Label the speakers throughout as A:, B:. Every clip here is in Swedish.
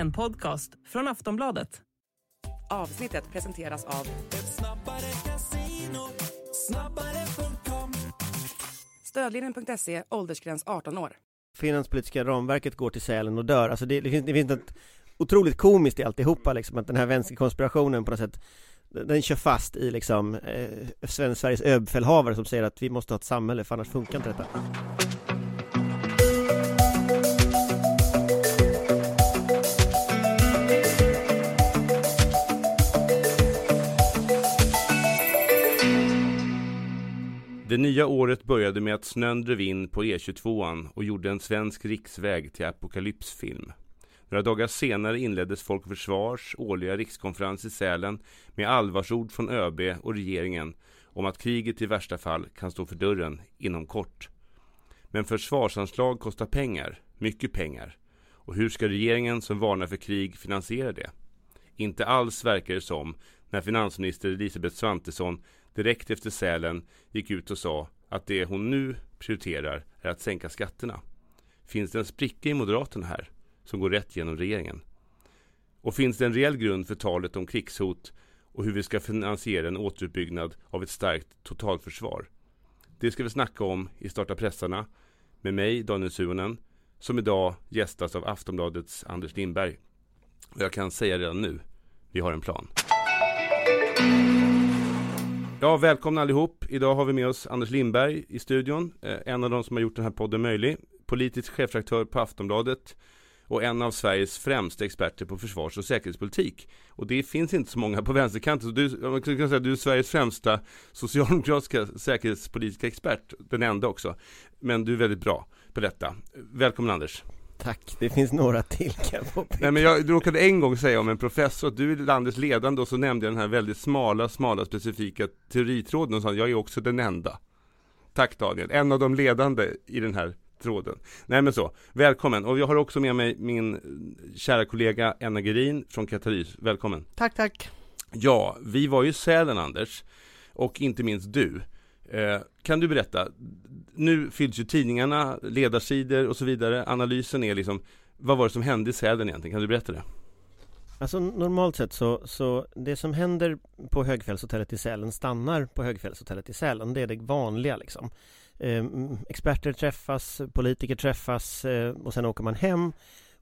A: En podcast från Aftonbladet.
B: Avsnittet presenteras av Stödlinjen.se, åldersgräns 18 år.
C: finanspolitiska ramverket går till Sälen och dör. Alltså det, det, finns, det finns något otroligt komiskt i alltihopa liksom, att den här vänsterkonspirationen på något sätt den kör fast i liksom eh, Sveriges överbefälhavare som säger att vi måste ha ett samhälle för annars funkar inte detta.
D: Det nya året började med att snön drev in på E22 och gjorde en svensk riksväg till apokalypsfilm. Några dagar senare inleddes Folk och Försvars årliga rikskonferens i Sälen med allvarsord från ÖB och regeringen om att kriget i värsta fall kan stå för dörren inom kort. Men försvarsanslag kostar pengar, mycket pengar. Och hur ska regeringen som varnar för krig finansiera det? Inte alls verkar det som när finansminister Elisabeth Svantesson direkt efter Sälen gick ut och sa att det hon nu prioriterar är att sänka skatterna. Finns det en spricka i Moderaterna här som går rätt genom regeringen? Och finns det en reell grund för talet om krigshot och hur vi ska finansiera en återuppbyggnad av ett starkt totalförsvar? Det ska vi snacka om i Starta pressarna med mig, Daniel Suhonen, som idag gästas av Aftonbladets Anders Lindberg. Och jag kan säga redan nu, vi har en plan. Ja, välkomna allihop. Idag har vi med oss Anders Lindberg i studion. Eh, en av de som har gjort den här podden möjlig. Politisk chefredaktör på Aftonbladet. Och en av Sveriges främsta experter på försvars och säkerhetspolitik. Och det finns inte så många på vänsterkanten. Så du, man kan säga du är Sveriges främsta socialdemokratiska säkerhetspolitiska expert. Den enda också. Men du är väldigt bra på detta. Välkommen Anders.
C: Tack, det finns några till kan jag påpeka.
D: Nej men jag råkade en gång säga om en professor att du är landets ledande och så nämnde jag den här väldigt smala, smala specifika teoritråden och sa jag är också den enda. Tack Daniel, en av de ledande i den här tråden. Nej men så, välkommen. Och jag har också med mig min kära kollega Enna Gerin från Katalys. Välkommen.
C: Tack, tack.
D: Ja, vi var ju Sälen Anders och inte minst du. Eh, kan du berätta, nu fylls ju tidningarna, ledarsidor och så vidare. Analysen är liksom, vad var det som hände i Sälen egentligen? Kan du berätta det?
C: Alltså normalt sett så, så det som händer på Högfjällshotellet i Sälen stannar på Högfjällshotellet i Sälen. Det är det vanliga liksom. Eh, experter träffas, politiker träffas eh, och sen åker man hem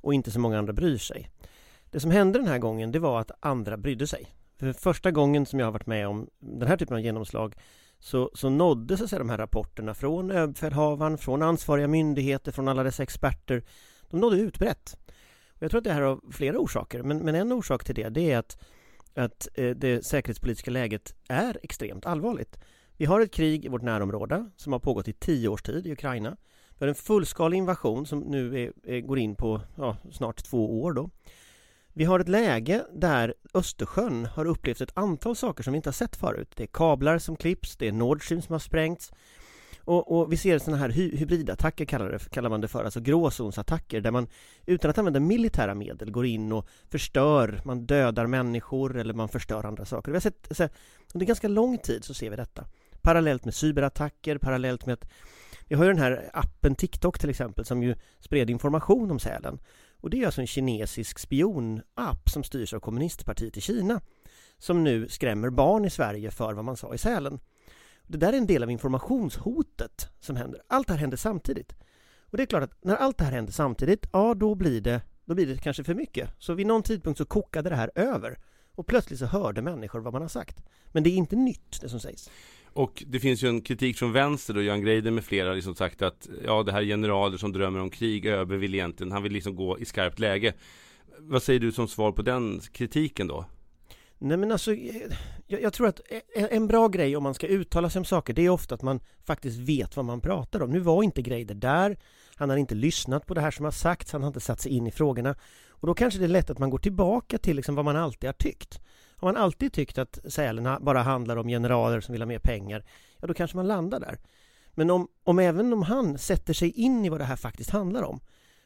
C: och inte så många andra bryr sig. Det som hände den här gången det var att andra brydde sig. För första gången som jag har varit med om den här typen av genomslag så, så nådde så säga, de här rapporterna från överbefälhavaren, från ansvariga myndigheter, från alla dessa experter. De nådde utbrett. Och jag tror att det här har flera orsaker, men, men en orsak till det, det är att, att eh, det säkerhetspolitiska läget är extremt allvarligt. Vi har ett krig i vårt närområde som har pågått i tio års tid i Ukraina. Vi har en fullskalig invasion som nu är, är, går in på ja, snart två år då. Vi har ett läge där Östersjön har upplevt ett antal saker som vi inte har sett förut. Det är kablar som klipps, det är Nord Stream som har sprängts och, och vi ser sådana här hy hybridattacker kallar, det, kallar man det för, alltså gråzonsattacker där man utan att använda militära medel går in och förstör, man dödar människor eller man förstör andra saker. Vi har sett, så, under ganska lång tid så ser vi detta. Parallellt med cyberattacker, parallellt med att vi har ju den här appen TikTok till exempel som ju spred information om Sälen. Och det är alltså en kinesisk spionapp som styrs av kommunistpartiet i Kina som nu skrämmer barn i Sverige för vad man sa i Sälen. Det där är en del av informationshotet som händer. Allt det här händer samtidigt. Och det är klart att när allt det här händer samtidigt, ja då blir det, då blir det kanske för mycket. Så vid någon tidpunkt så kokade det här över. Och plötsligt så hörde människor vad man har sagt. Men det är inte nytt det som sägs.
D: Och det finns ju en kritik från vänster då, Jan Greider med flera liksom sagt att ja, det här är generaler som drömmer om krig, ÖB vill egentligen, han vill liksom gå i skarpt läge. Vad säger du som svar på den kritiken då?
C: Nej men alltså, jag, jag, tror att e, e, en bra grej om man ska uttala sig om saker, det är ofta att man faktiskt vet vad man pratar om. Nu var inte Greider där, han har inte lyssnat på det här som har sagts, han har inte satt sig in i frågorna. Och då kanske det är lätt att man går tillbaka till liksom vad man alltid har tyckt. Har man alltid tyckt att Sälen bara handlar om generaler som vill ha mer pengar, ja då kanske man landar där. Men om, om även om han sätter sig in i vad det här faktiskt handlar om,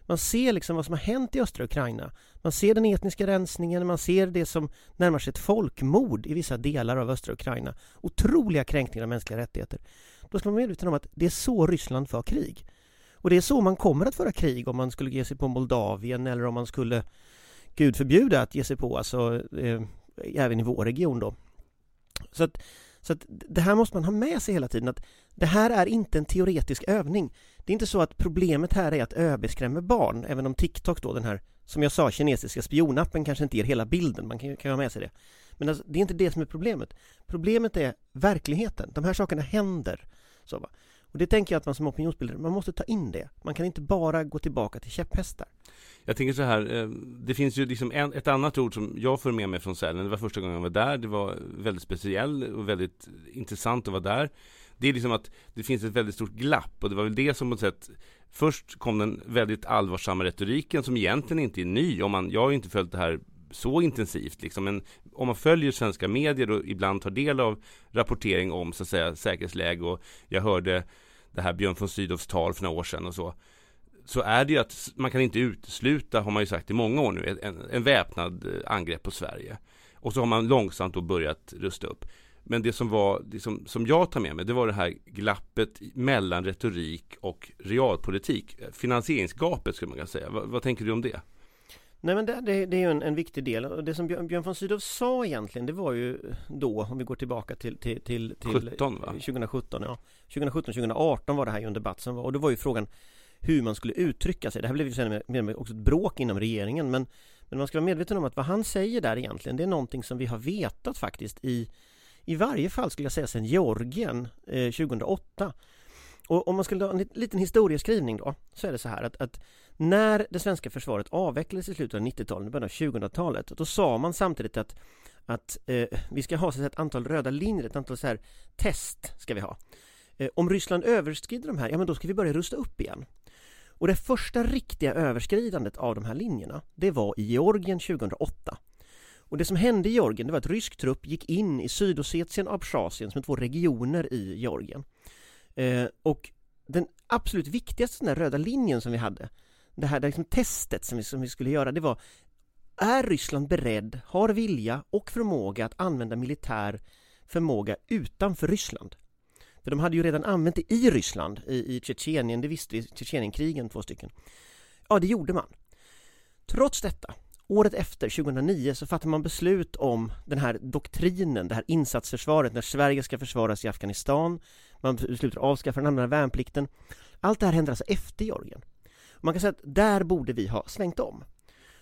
C: man ser liksom vad som har hänt i östra Ukraina. Man ser den etniska rensningen, man ser det som närmar sig ett folkmord i vissa delar av östra Ukraina. Otroliga kränkningar av mänskliga rättigheter. Då ska man vara medveten om att det är så Ryssland för krig. Och det är så man kommer att föra krig om man skulle ge sig på Moldavien eller om man skulle Gud förbjude att ge sig på alltså eh, även i vår region då. Så att, så att det här måste man ha med sig hela tiden att det här är inte en teoretisk övning. Det är inte så att problemet här är att ÖB skrämmer barn, även om TikTok då den här, som jag sa, kinesiska spionappen kanske inte ger hela bilden, man kan, kan ha med sig det. Men alltså, det är inte det som är problemet. Problemet är verkligheten. De här sakerna händer. Så, va? Och det tänker jag att man som opinionsbildare, man måste ta in det. Man kan inte bara gå tillbaka till käpphästar.
D: Jag tänker så här, eh, det finns ju liksom en, ett annat ord som jag får med mig från Sälen. Det var första gången jag var där. Det var väldigt speciellt och väldigt intressant att vara där. Det är liksom att det finns ett väldigt stort glapp och det var väl det som på något sätt Först kom den väldigt allvarsamma retoriken som egentligen inte är ny. Om man, jag har ju inte följt det här så intensivt liksom. Men om man följer svenska medier och ibland tar del av rapportering om så att säga säkerhetsläge och jag hörde det här Björn von Sydows tal för några år sedan och så så är det ju att man kan inte utesluta, har man ju sagt i många år nu, en, en väpnad eh, angrepp på Sverige. Och så har man långsamt då börjat rusta upp. Men det som var, liksom, som jag tar med mig, det var det här glappet mellan retorik och realpolitik. Finansieringsgapet skulle man kunna säga. V vad tänker du om det?
C: Nej men det, det, det är ju en, en, viktig del. Och det som Björn, Björn von Sydow sa egentligen det var ju då om vi går tillbaka till, till, till, till
D: 17, va?
C: 2017 ja. 2017 2018 var det här ju en debatt som var. Och då var ju frågan hur man skulle uttrycka sig. Det här blev ju sen med, också ett bråk inom regeringen. Men, men man ska vara medveten om att vad han säger där egentligen det är någonting som vi har vetat faktiskt i i varje fall skulle jag säga sedan Georgien eh, 2008 och om man skulle ha en liten historieskrivning då så är det så här att, att när det svenska försvaret avvecklades i slutet av 90-talet, början av 2000-talet, då sa man samtidigt att, att eh, vi ska ha så ett antal röda linjer, ett antal så här test ska vi ha. Eh, om Ryssland överskrider de här, ja men då ska vi börja rusta upp igen. Och det första riktiga överskridandet av de här linjerna, det var i Georgien 2008. Och det som hände i Georgien, det var att rysk trupp gick in i Sydossetien och Abchazien som är två regioner i Georgien. Eh, och den absolut viktigaste den röda linjen som vi hade, det här det liksom testet som vi, som vi skulle göra, det var är Ryssland beredd, har vilja och förmåga att använda militär förmåga utanför Ryssland? För de hade ju redan använt det i Ryssland, i, i Tjetjenien, det visste vi, Tjetjenienkrigen, två stycken. Ja, det gjorde man. Trots detta, året efter, 2009, så fattade man beslut om den här doktrinen, det här insatsförsvaret, när Sverige ska försvaras i Afghanistan. Man beslutar avskaffa den allmänna värnplikten. Allt det här händer alltså efter Georgien. Man kan säga att där borde vi ha svängt om.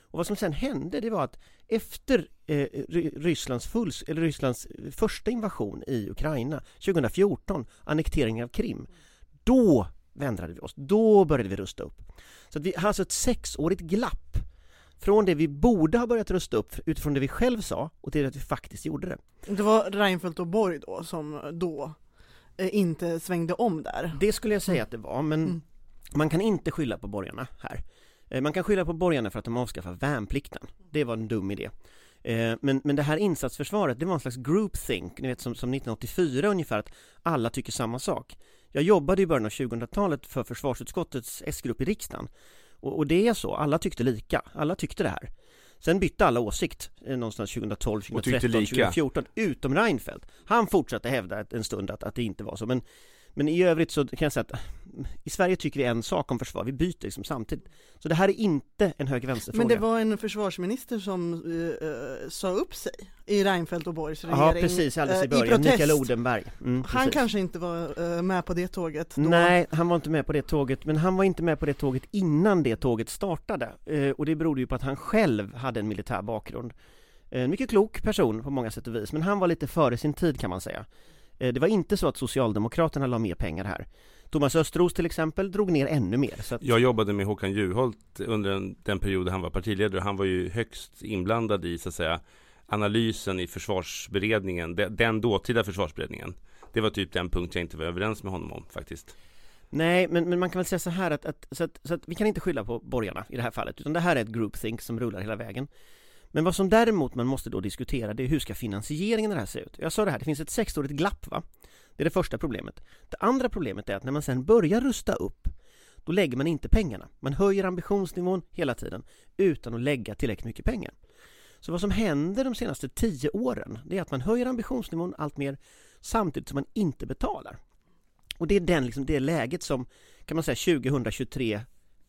C: Och vad som sen hände det var att efter eh, Rysslands, fulls, eller Rysslands första invasion i Ukraina 2014, annekteringen av Krim, då vändrade vi oss, då började vi rusta upp. Så att vi har alltså ett sexårigt glapp från det vi borde ha börjat rusta upp utifrån det vi själv sa och till att vi faktiskt gjorde det.
E: Det var Reinfeldt och Borg då som då inte svängde om där?
C: Det skulle jag säga att det var, men mm. man kan inte skylla på borgarna här. Eh, man kan skylla på borgarna för att de avskaffar värnplikten. Det var en dum idé. Eh, men, men det här insatsförsvaret, det var en slags groupthink, ni vet som, som 1984 ungefär, att alla tycker samma sak. Jag jobbade i början av 2000-talet för försvarsutskottets S-grupp i riksdagen och, och, det är så, alla tyckte lika, alla tyckte det här. Sen bytte alla åsikt eh, någonstans 2012, 2013, 2014, utom Reinfeldt. Han fortsatte hävda en stund att, att det inte var så, men men i övrigt så kan jag säga att i Sverige tycker vi en sak om försvar, vi byter liksom samtidigt. Så det här är inte en höger-vänster-fråga.
E: Men det var en försvarsminister som uh, sa upp sig i Reinfeldt och Borgs regering.
C: Ja precis, alldeles i början, i Mikael Odenberg.
E: Mm, han kanske inte var uh, med på det tåget då?
C: Nej, han var inte med på det tåget, men han var inte med på det tåget innan det tåget startade. Uh, och det berodde ju på att han själv hade en militär bakgrund. En mycket klok person på många sätt och vis, men han var lite före sin tid kan man säga. Eh, det var inte så att Socialdemokraterna la mer pengar här. Thomas Östros till exempel drog ner ännu mer.
D: Att... Jag jobbade med Håkan Juholt under den, den period han var partiledare. Han var ju högst inblandad i så att säga analysen i försvarsberedningen, den dåtida försvarsberedningen. Det var typ den punkt jag inte var överens med honom om faktiskt.
C: Nej, men, men man kan väl säga så här att, att, så att, så att vi kan inte skylla på borgarna i det här fallet, utan det här är ett groupthink som rullar hela vägen. Men vad som däremot man måste då diskutera det är hur ska finansieringen av det här se ut? Jag sa det här, det finns ett sexårigt glapp va? Det är det första problemet. Det andra problemet är att när man sen börjar rusta upp då lägger man inte pengarna. Man höjer ambitionsnivån hela tiden utan att lägga tillräckligt mycket pengar. Så vad som händer de senaste tio åren det är att man höjer ambitionsnivån allt mer samtidigt som man inte betalar. Och det är den, liksom, det läget som kan man säga 2023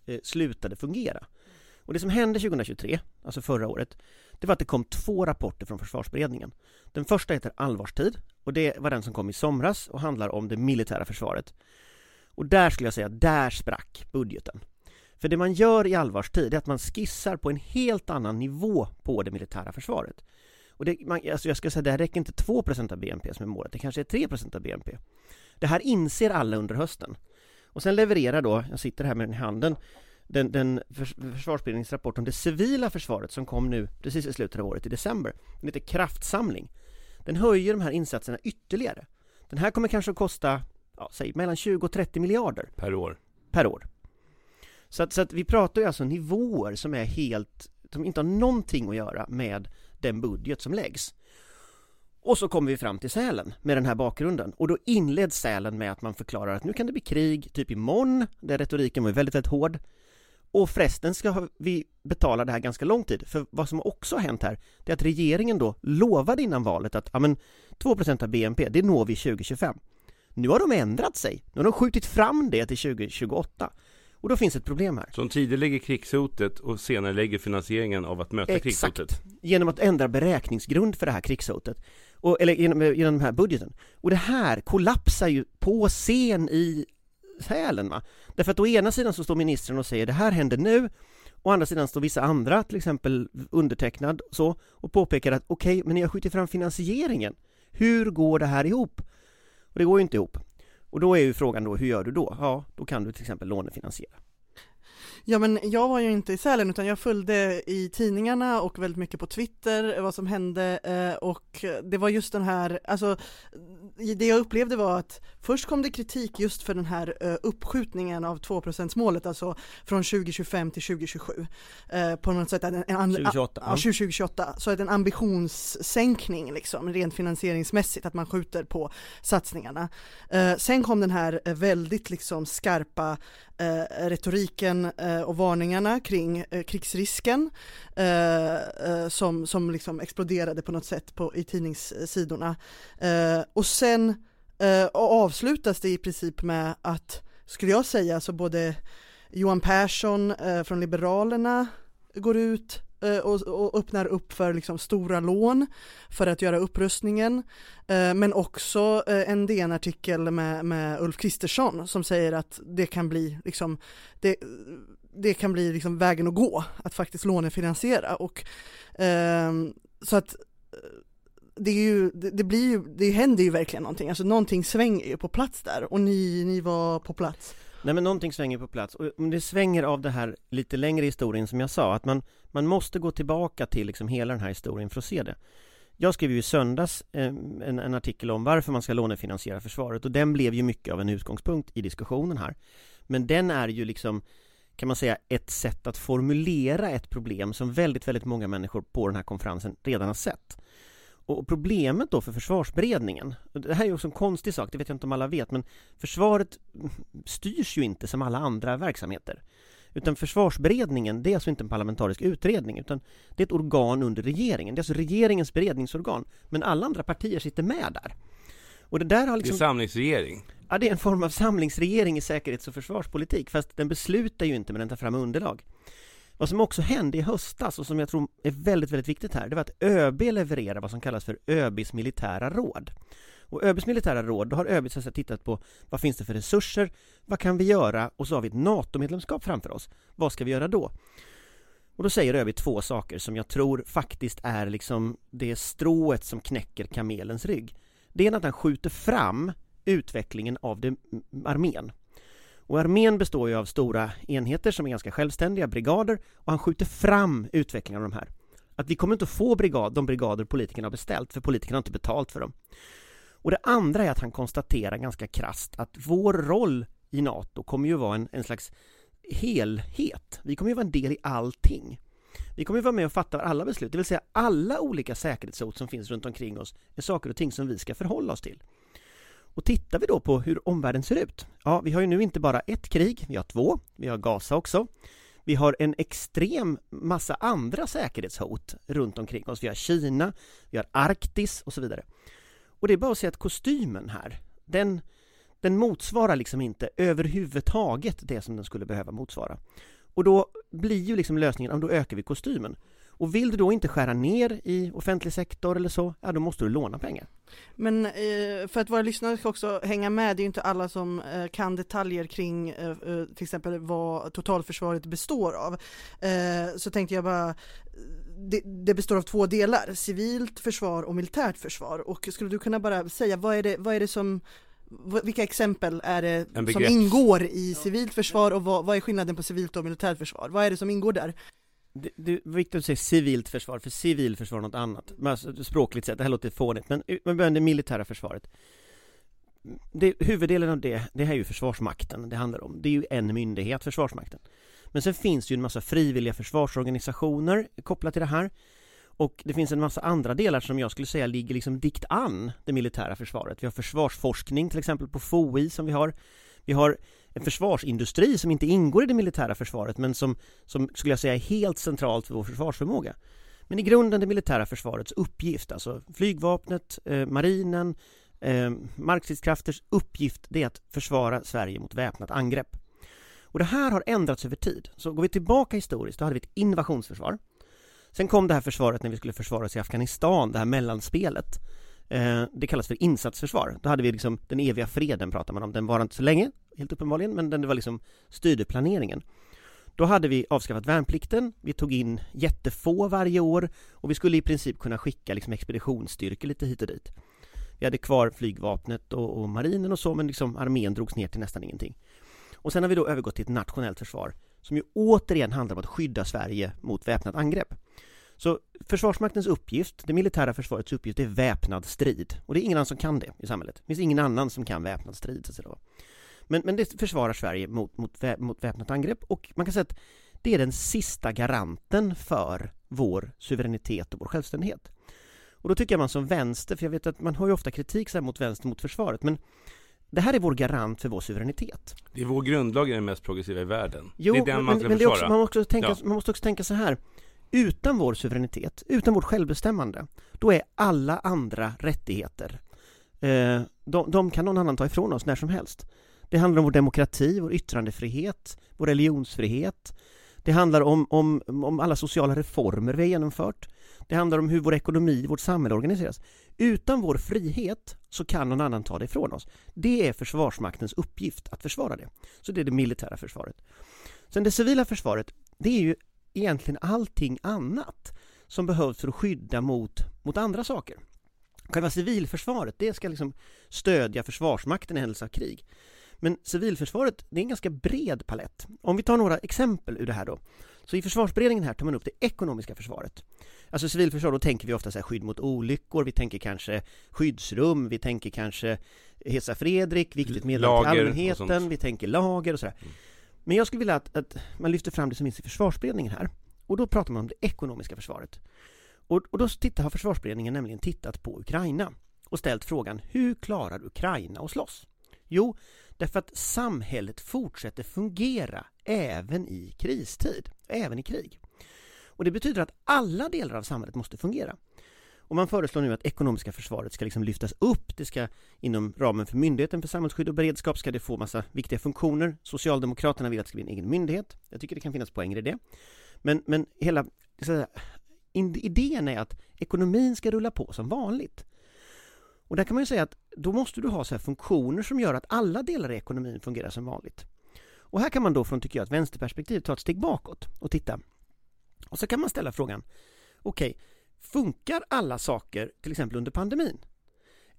C: eh, slutade fungera. Och det som hände 2023, alltså förra året, det var att det kom två rapporter från försvarsberedningen. Den första heter Allvarstid och det var den som kom i somras och handlar om det militära försvaret. Och där skulle jag säga, där sprack budgeten. För det man gör i allvarstid är att man skissar på en helt annan nivå på det militära försvaret. Och det, man, alltså jag ska säga, det här räcker inte 2% av BNP som är målet, det kanske är 3% av BNP. Det här inser alla under hösten. Och sen levererar då, jag sitter här med den i handen, den, den försvarsberedningens rapport om det civila försvaret som kom nu precis i slutet av året i december. Den heter Kraftsamling. Den höjer de här insatserna ytterligare. Den här kommer kanske att kosta, ja, säg mellan 20 och 30 miljarder.
D: Per år.
C: Per år. Så att, så att vi pratar ju alltså nivåer som är helt, som inte har någonting att göra med den budget som läggs. Och så kommer vi fram till Sälen med den här bakgrunden och då inleds Sälen med att man förklarar att nu kan det bli krig, typ imorgon, där retoriken var väldigt, väldigt hård. Och förresten ska vi betala det här ganska lång tid, för vad som också har hänt här, det är att regeringen då lovade innan valet att, ja men 2% av BNP, det når vi 2025. Nu har de ändrat sig, nu har de skjutit fram det till 2028. Och då finns ett problem här.
D: Som tidigare krigshotet och senare lägger finansieringen av att möta Exakt. krigshotet.
C: Genom att ändra beräkningsgrund för det här krigshotet. Och, eller genom, genom den här budgeten. Och det här kollapsar ju på scen i Sälen va. Därför att å ena sidan så står ministern och säger det här händer nu Å andra sidan står vissa andra, till exempel undertecknad så, och påpekar att okej, okay, men ni har skjutit fram finansieringen. Hur går det här ihop? Och det går ju inte ihop. Och då är ju frågan då, hur gör du då? Ja, då kan du till exempel lånefinansiera.
E: Ja men jag var ju inte i Sälen utan jag följde i tidningarna och väldigt mycket på Twitter vad som hände eh, och det var just den här, alltså det jag upplevde var att först kom det kritik just för den här eh, uppskjutningen av 2%-målet, alltså från 2025 till 2027. Eh, på något sätt en,
C: en 2028.
E: Ja, 2028. Så att en ambitionssänkning liksom, rent finansieringsmässigt, att man skjuter på satsningarna. Sen kom den här väldigt liksom skarpa eh, retoriken eh, och varningarna kring eh, krigsrisken eh, eh, som, som liksom exploderade på något sätt på, i tidningssidorna. Eh, och sen avslutas det i princip med att, skulle jag säga, så både Johan Persson från Liberalerna går ut Eh, och, och, öppnar upp för liksom stora lån för att göra upprustningen. Eh, men också eh, en DN-artikel med, med Ulf Kristersson som säger att det kan bli liksom det, det kan bli liksom vägen att gå, att faktiskt lånefinansiera och ehm, så att eh, det, är ju, det, det, blir ju, det händer ju verkligen någonting, alltså någonting svänger ju på plats där och ni, ni var på plats.
C: Nej men någonting svänger på plats och det svänger av det här lite längre historien som jag sa att man, man måste gå tillbaka till liksom hela den här historien för att se det. Jag skrev ju i söndags eh, en, en, artikel om varför man ska lånefinansiera försvaret och den blev ju mycket av en utgångspunkt i diskussionen här. Men den är ju liksom kan man säga ett sätt att formulera ett problem som väldigt, väldigt många människor på den här konferensen redan har sett. Och problemet då för försvarsberedningen, det här är ju också en konstig sak, det vet jag inte om alla vet, men försvaret styrs ju inte som alla andra verksamheter. Utan försvarsberedningen, det är alltså inte en parlamentarisk utredning, utan det är ett organ under regeringen. Det är alltså regeringens beredningsorgan, men alla andra partier sitter med där.
D: Och det där har liksom... Det är samlingsregering?
C: Ja, det är en form av samlingsregering i säkerhets och försvarspolitik, fast den beslutar ju inte, men den tar fram underlag. Vad som också hände i höstas och som jag tror är väldigt, väldigt viktigt här, det var att ÖB levererar vad som kallas för ÖBs militära råd. Och ÖBs militära råd, då har ÖB så tittat på vad finns det för resurser, vad kan vi göra och så har vi ett NATO-medlemskap framför oss. Vad ska vi göra då? Och då säger ÖB två saker som jag tror faktiskt är liksom det strået som knäcker kamelens rygg. Det är att han skjuter fram utvecklingen av det, armén. Och armén består ju av stora enheter som är ganska självständiga, brigader, och han skjuter fram utvecklingen av de här. Att vi kommer inte att få brigad, de brigader politikerna har beställt, för politikerna har inte betalt för dem. Och det andra är att han konstaterar ganska krast att vår roll i NATO kommer ju vara en, en slags helhet. Vi kommer ju vara en del i allting. Vi kommer ju vara med och fatta alla beslut, det vill säga alla olika säkerhetshot som finns runt omkring oss är saker och ting som vi ska förhålla oss till. Och tittar vi då på hur omvärlden ser ut, ja, vi har ju nu inte bara ett krig, vi har två, vi har Gaza också. Vi har en extrem massa andra säkerhetshot runt omkring oss. Vi har Kina, vi har Arktis och så vidare. Och det är bara att se att kostymen här, den, den motsvarar liksom inte överhuvudtaget det som den skulle behöva motsvara. Och då blir ju liksom lösningen, då ökar vi kostymen. Och vill du då inte skära ner i offentlig sektor eller så, ja då måste du låna pengar.
E: Men eh, för att våra lyssnare ska också hänga med, det är ju inte alla som eh, kan detaljer kring eh, eh till exempel vad totalförsvaret består av. Eh, så tänkte jag bara, det, det, består av två delar, civilt försvar och militärt försvar. Och skulle du kunna bara säga, vad är det, vad är det som vilka exempel är det som ingår i civilt försvar och vad, vad, är skillnaden på civilt och militärt försvar? Vad är det som ingår där?
C: Det, det är viktigt att säga civilt försvar, för civilförsvar är något annat. Alltså, språkligt sett, det här låter fånigt, men man börjar det militära försvaret. Det, huvuddelen av det, det här är ju Försvarsmakten det handlar om. Det är ju en myndighet, Försvarsmakten. Men sen finns det ju en massa frivilliga försvarsorganisationer kopplat till det här. Och det finns en massa andra delar som jag skulle säga ligger liksom dikt an det militära försvaret. Vi har försvarsforskning till exempel på FOI som vi har. Vi har en försvarsindustri som inte ingår i det militära försvaret men som, som skulle jag säga är helt centralt för vår försvarsförmåga. Men i grunden det militära försvarets uppgift, alltså flygvapnet, eh, marinen, eh, markstridskrafters uppgift det är att försvara Sverige mot väpnat angrepp. Och det här har ändrats över tid. Så går vi tillbaka historiskt, då hade vi ett invasionsförsvar. Sen kom det här försvaret när vi skulle försvara oss i Afghanistan, det här mellanspelet. Eh, det kallas för insatsförsvar. Då hade vi liksom den eviga freden pratar man om. Den var inte så länge, helt uppenbarligen, men den var liksom styrde planeringen. Då hade vi avskaffat värnplikten, vi tog in jättefå varje år och vi skulle i princip kunna skicka liksom expeditionsstyrkor lite hit och dit. Vi hade kvar flygvapnet och, och marinen och så, men liksom armén drogs ner till nästan ingenting. Och sen har vi då övergått till ett nationellt försvar som ju återigen handlar om att skydda Sverige mot väpnat angrepp. Så Försvarsmaktens uppgift, det militära försvarets uppgift, är väpnad strid. Och det är ingen annan som kan det i samhället. Det finns ingen annan som kan väpnad strid, så att. Men, men det försvarar Sverige mot, mot, mot väpnat angrepp och man kan säga att det är den sista garanten för vår suveränitet och vår självständighet. Och då tycker jag man som vänster, för jag vet att man har ju ofta kritik så mot vänster mot försvaret, men det här är vår garant för vår suveränitet.
D: Det är vår grundlag är den mest progressiva i världen.
C: Jo,
D: det är den
C: man ska men, försvara. Också, man, måste tänka, ja. man måste också tänka så här. Utan vår suveränitet, utan vårt självbestämmande, då är alla andra rättigheter, eh, de, de, kan någon annan ta ifrån oss när som helst. Det handlar om vår demokrati, vår yttrandefrihet, vår religionsfrihet. Det handlar om, om, om alla sociala reformer vi har genomfört. Det handlar om hur vår ekonomi, vårt samhälle organiseras. Utan vår frihet så kan någon annan ta det ifrån oss. Det är Försvarsmaktens uppgift att försvara det. Så det är det militära försvaret. Sen det civila försvaret, det är ju egentligen allting annat som behövs för att skydda mot, mot andra saker. Själva civilförsvaret, det ska liksom stödja Försvarsmakten i händelse av krig. Men civilförsvaret, det är en ganska bred palett. Om vi tar några exempel ur det här då. Så i försvarsberedningen här tar man upp det ekonomiska försvaret. Alltså civilförsvar, då tänker vi ofta så här skydd mot olyckor, vi tänker kanske skyddsrum, vi tänker kanske Hesa Fredrik, viktigt meddelande till allmänheten, vi tänker lager och sådär. Mm. Men jag skulle vilja att, att, man lyfter fram det som finns i försvarsberedningen här. Och då pratar man om det ekonomiska försvaret. Och, och då tittar, har försvarsberedningen nämligen tittat på Ukraina och ställt frågan hur klarar Ukraina att slåss? Jo, därför att samhället fortsätter fungera även i kristid, även i krig. Och det betyder att alla delar av samhället måste fungera. Och man föreslår nu att ekonomiska försvaret ska liksom lyftas upp. Det ska inom ramen för Myndigheten för samhällsskydd och beredskap ska det få massa viktiga funktioner. Socialdemokraterna vill att det ska bli en egen myndighet. Jag tycker det kan finnas poänger i det. Men, men hela säga, idén är att ekonomin ska rulla på som vanligt. Och där kan man ju säga att då måste du ha så funktioner som gör att alla delar i ekonomin fungerar som vanligt. Och här kan man då från, tycker jag, ett vänsterperspektiv ta ett steg bakåt och titta. Och så kan man ställa frågan, okej, okay, Funkar alla saker till exempel under pandemin?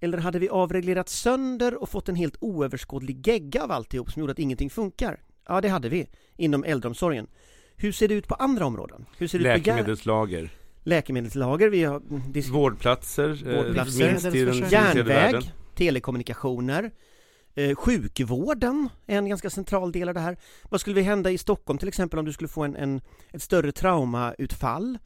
C: Eller hade vi avreglerat sönder och fått en helt oöverskådlig gegga av alltihop som gjorde att ingenting funkar? Ja, det hade vi inom äldreomsorgen. Hur ser det ut på andra områden? Hur ser det
D: Läkemedelslager.
C: Ut på Läkemedelslager, vi har...
D: Vårdplatser,
C: Vårdplatser eh, minst i den järnväg, telekommunikationer, eh, sjukvården är en ganska central del av det här. Vad skulle vi hända i Stockholm till exempel om du skulle få en, en ett större traumautfall?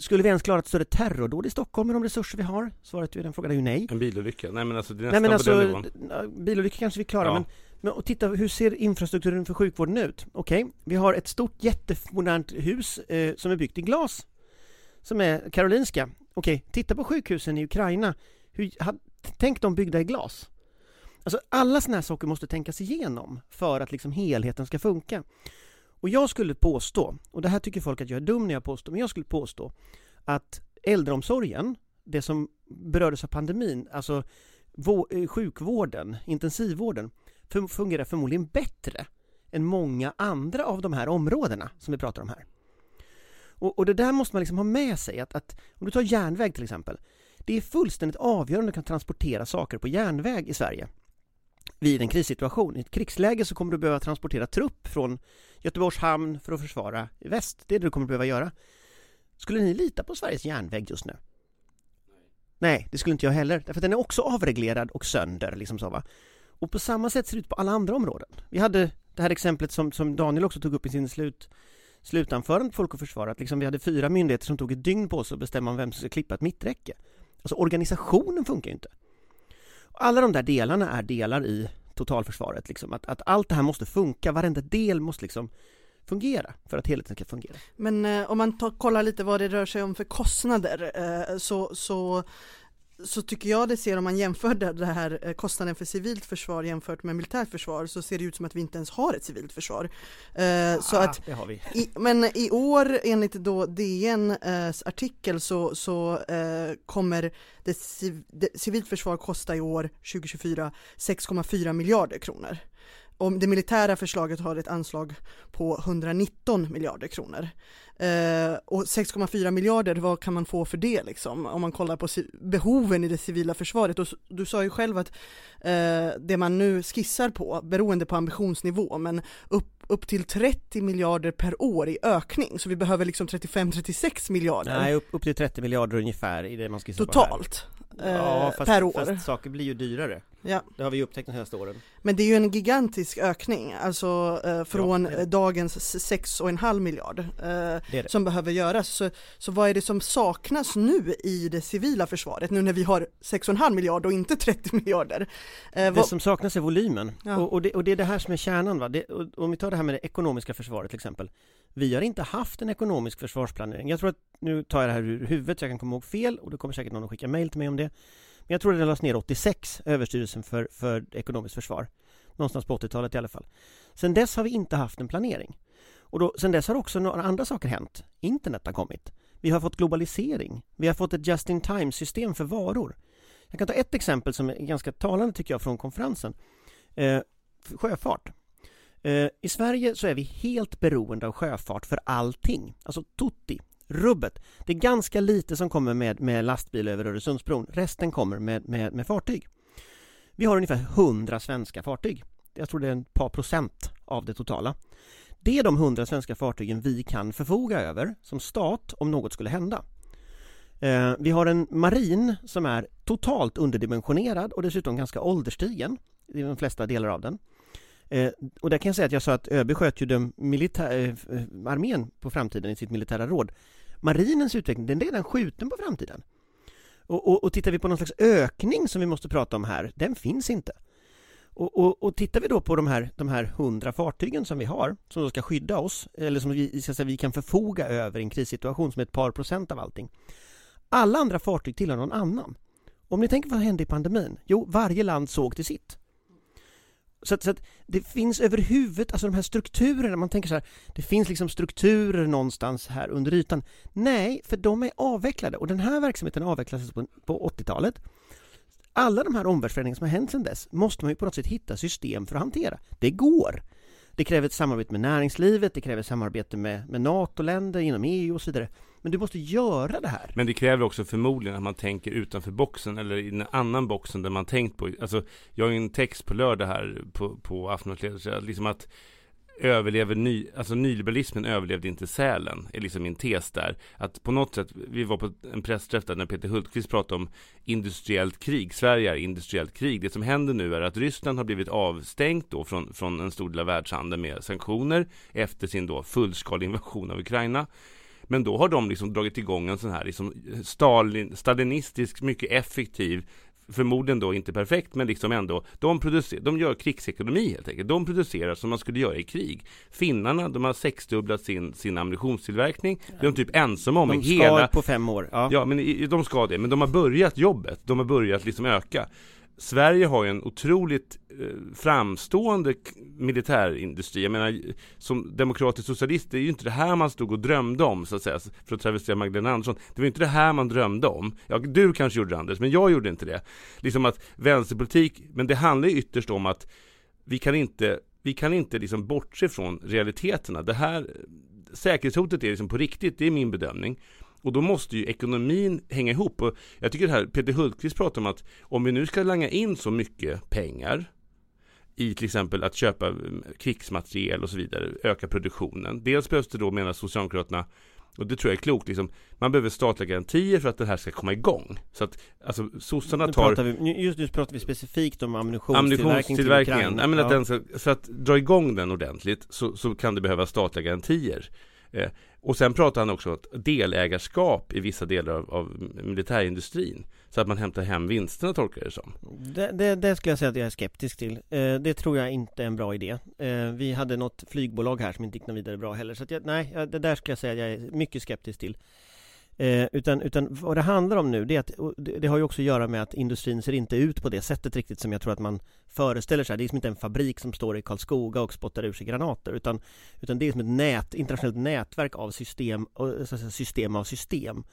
C: Skulle vi ens klara ett större terrordåd i Stockholm med de resurser vi har? Svaret på den frågan är ju nej.
D: En bilolycka? Nej men alltså det är nästan nej, men alltså, på den nivån.
C: Bilolycka kanske vi klarar ja. men, men och titta, hur ser infrastrukturen för sjukvården ut? Okej, okay, vi har ett stort jättemodernt hus eh, som är byggt i glas. Som är Karolinska. Okej, okay, titta på sjukhusen i Ukraina. Hur, had, tänk de byggda i glas. Alltså alla sådana här saker måste tänkas igenom för att liksom helheten ska funka. Och jag skulle påstå, och det här tycker folk att jag är dum när jag påstår, men jag skulle påstå att äldreomsorgen, det som berördes av pandemin, alltså eh, sjukvården, intensivvården, fungerar förmodligen bättre än många andra av de här områdena som vi pratar om här. Och, och det där måste man liksom ha med sig, att, att om du tar järnväg till exempel, det är fullständigt avgörande att du kan transportera saker på järnväg i Sverige vid en krissituation. I ett krigsläge så kommer du behöva transportera trupp från Göteborgs hamn för att försvara väst. Det är det du kommer behöva göra. Skulle ni lita på Sveriges järnväg just nu? Nej, det skulle inte jag heller, därför att den är också avreglerad och sönder liksom så va. Och på samma sätt ser det ut på alla andra områden. Vi hade det här exemplet som, som Daniel också tog upp i sin slut, slutanförande Folk och Försvar, att liksom vi hade fyra myndigheter som tog ett dygn på sig att bestämma vem som ska klippa ett mitträcke. Alltså organisationen funkar ju inte. Alla de där delarna är delar i totalförsvaret, liksom. att, att allt det här måste funka, varenda del måste liksom fungera för att helheten ska fungera.
E: Men eh, om man tar, kollar lite vad det rör sig om för kostnader eh, så, så så tycker jag det ser om man jämför det här eh, kostnaden för civilt försvar jämfört med militärt försvar så ser det ut som att vi inte ens har ett civilt försvar.
C: Eh, så ah, att, det har vi.
E: I, men i år enligt då DNs eh, artikel så, så eh, kommer det, civ, det civilt försvar kosta i år 2024 6,4 miljarder kronor. Och det militära förslaget har ett anslag på 119 miljarder kronor. Eh, och 6,4 miljarder, vad kan man få för det liksom? Om man kollar på behoven i det civila försvaret. Och du sa ju själv att eh, det man nu skissar på, beroende på ambitionsnivå, men upp, upp till 30 miljarder per år i ökning. Så vi behöver liksom 35-36 miljarder.
C: Nej, upp, upp till 30 miljarder ungefär i det man skissar
E: Totalt.
C: på här. Ja,
E: eh,
C: fast,
E: per år.
C: fast saker blir ju dyrare.
E: Ja.
C: Det har vi upptäckt de senaste åren.
E: Men det är ju en gigantisk ökning, alltså eh, från ja, dagens 6,5 miljard eh, det det. som behöver göras. Så, så vad är det som saknas nu i det civila försvaret, nu när vi har 6,5 miljard och inte 30 miljarder?
C: Eh, det vad... som saknas är volymen, ja. och, och, det, och, det, är det här som är kärnan. Va? Det, om vi tar det här med det ekonomiska försvaret till exempel. Vi har inte haft en ekonomisk försvarsplanering. Jag tror att, nu tar jag det här ur huvudet så jag kan komma ihåg fel, och det kommer säkert någon att skicka mail till mig om det. Men jag tror den lades ner 86, Överstyrelsen för, för ekonomiskt försvar. Någonstans på 80-talet i alla fall. Sen dess har vi inte haft en planering. Och då, sen dess har också några andra saker hänt. Internet har kommit. Vi har fått globalisering. Vi har fått ett just-in-time-system för varor. Jag kan ta ett exempel som är ganska talande tycker jag från konferensen. Eh, sjöfart. Eh, I Sverige så är vi helt beroende av sjöfart för allting. Alltså tutti rubbet. Det är ganska lite som kommer med, med lastbil över Öresundsbron. Resten kommer med, med, med fartyg. Vi har ungefär 100 svenska fartyg. Jag tror det är ett par procent av det totala. Det är de 100 svenska fartygen vi kan förfoga över som stat om något skulle hända. Eh, vi har en marin som är totalt underdimensionerad och dessutom ganska ålderstigen i de flesta delar av den. Eh, och där kan jag säga att jag sa att ÖB sköt ju den militär, eh, armén på framtiden i sitt militära råd marinens utveckling, den är redan skjuten på framtiden. Och, och, och tittar vi på någon slags ökning som vi måste prata om här, den finns inte. Och, och, och tittar vi då på de här, de här hundra fartygen som vi har, som då ska skydda oss, eller som vi, ska säga, vi kan förfoga över i en krissituation som är ett par procent av allting. Alla andra fartyg tillhör någon annan. Om ni tänker vad hände i pandemin? Jo, varje land såg till sitt. Så att, så att, det finns överhuvud, alltså de här strukturerna, man tänker så här, det finns liksom strukturer någonstans här under ytan. Nej, för de är avvecklade och den här verksamheten avvecklades alltså på, på 80-talet. Alla de här omvärldsförändringarna som har hänt sedan dess måste man ju på något sätt hitta system för att hantera. Det går. Det kräver ett samarbete med näringslivet, det kräver samarbete med, med NATO-länder, inom EU och så vidare. Men du måste göra det här.
D: Men det kräver också förmodligen att man tänker utanför boxen eller i en annan boxen där man tänkt på. Alltså, jag har ju en text på lördag här på, på Aftonbladet, liksom att överlever ny, alltså nyliberalismen överlevde inte Sälen, är liksom min tes där. Att på något sätt, vi var på en pressträff där när Peter Hultqvist pratade om industriellt krig, Sverige är industriellt krig. Det som händer nu är att Ryssland har blivit avstängt då från, från en stor del av världshandeln med sanktioner efter sin då fullskalig invasion av Ukraina. Men då har de liksom dragit igång en sån här liksom Stalin, stalinistisk, mycket effektiv förmodligen då inte perfekt, men liksom ändå, de, producerar, de gör krigsekonomi helt enkelt. De producerar som man skulle göra i krig. Finnarna, de har sexdubblat sin, sin ammunitionstillverkning. Ja. De är typ ensamma om
C: de
D: i hela...
C: på fem år.
D: Ja, ja men de ska det. Men de har börjat jobbet. De har börjat liksom öka. Sverige har ju en otroligt eh, framstående militärindustri. Jag menar, som demokratisk socialist, det är ju inte det här man stod och drömde om så att säga, för att travestera Magdalena Andersson. Det var inte det här man drömde om. Ja, du kanske gjorde det Anders, men jag gjorde inte det. Liksom att vänsterpolitik, men det handlar ju ytterst om att vi kan inte, vi kan inte liksom bortse från realiteterna. Det här säkerhetshotet är liksom på riktigt, det är min bedömning. Och då måste ju ekonomin hänga ihop. Och jag tycker det här, Peter Hultqvist pratar om att om vi nu ska langa in så mycket pengar i till exempel att köpa mm, krigsmateriel och så vidare, öka produktionen. Dels behövs det då, menar Socialdemokraterna, och det tror jag är klokt, liksom, man behöver statliga garantier för att det här ska komma igång. Så att, alltså sossarna tar...
C: Vi, just nu pratar vi specifikt om ammunitionstillverkningen.
D: Till ja. att den ska, för att dra igång den ordentligt så, så kan det behövas statliga garantier. Eh, och sen pratar han också om delägarskap i vissa delar av, av militärindustrin. Så att man hämtar hem vinsterna tolkar det som.
C: Det, det, det skulle jag säga att jag är skeptisk till. Eh, det tror jag inte är en bra idé. Eh, vi hade något flygbolag här som inte gick något vidare bra heller. Så att jag, nej, det där skulle jag säga att jag är mycket skeptisk till. Eh, utan, utan vad det handlar om nu, det, är att, det, det, har ju också att göra med att industrin ser inte ut på det sättet riktigt som jag tror att man föreställer sig. Det är som inte en fabrik som står i Karlskoga och spottar ur sig granater utan, utan det är som ett nät, internationellt nätverk av system, system av system.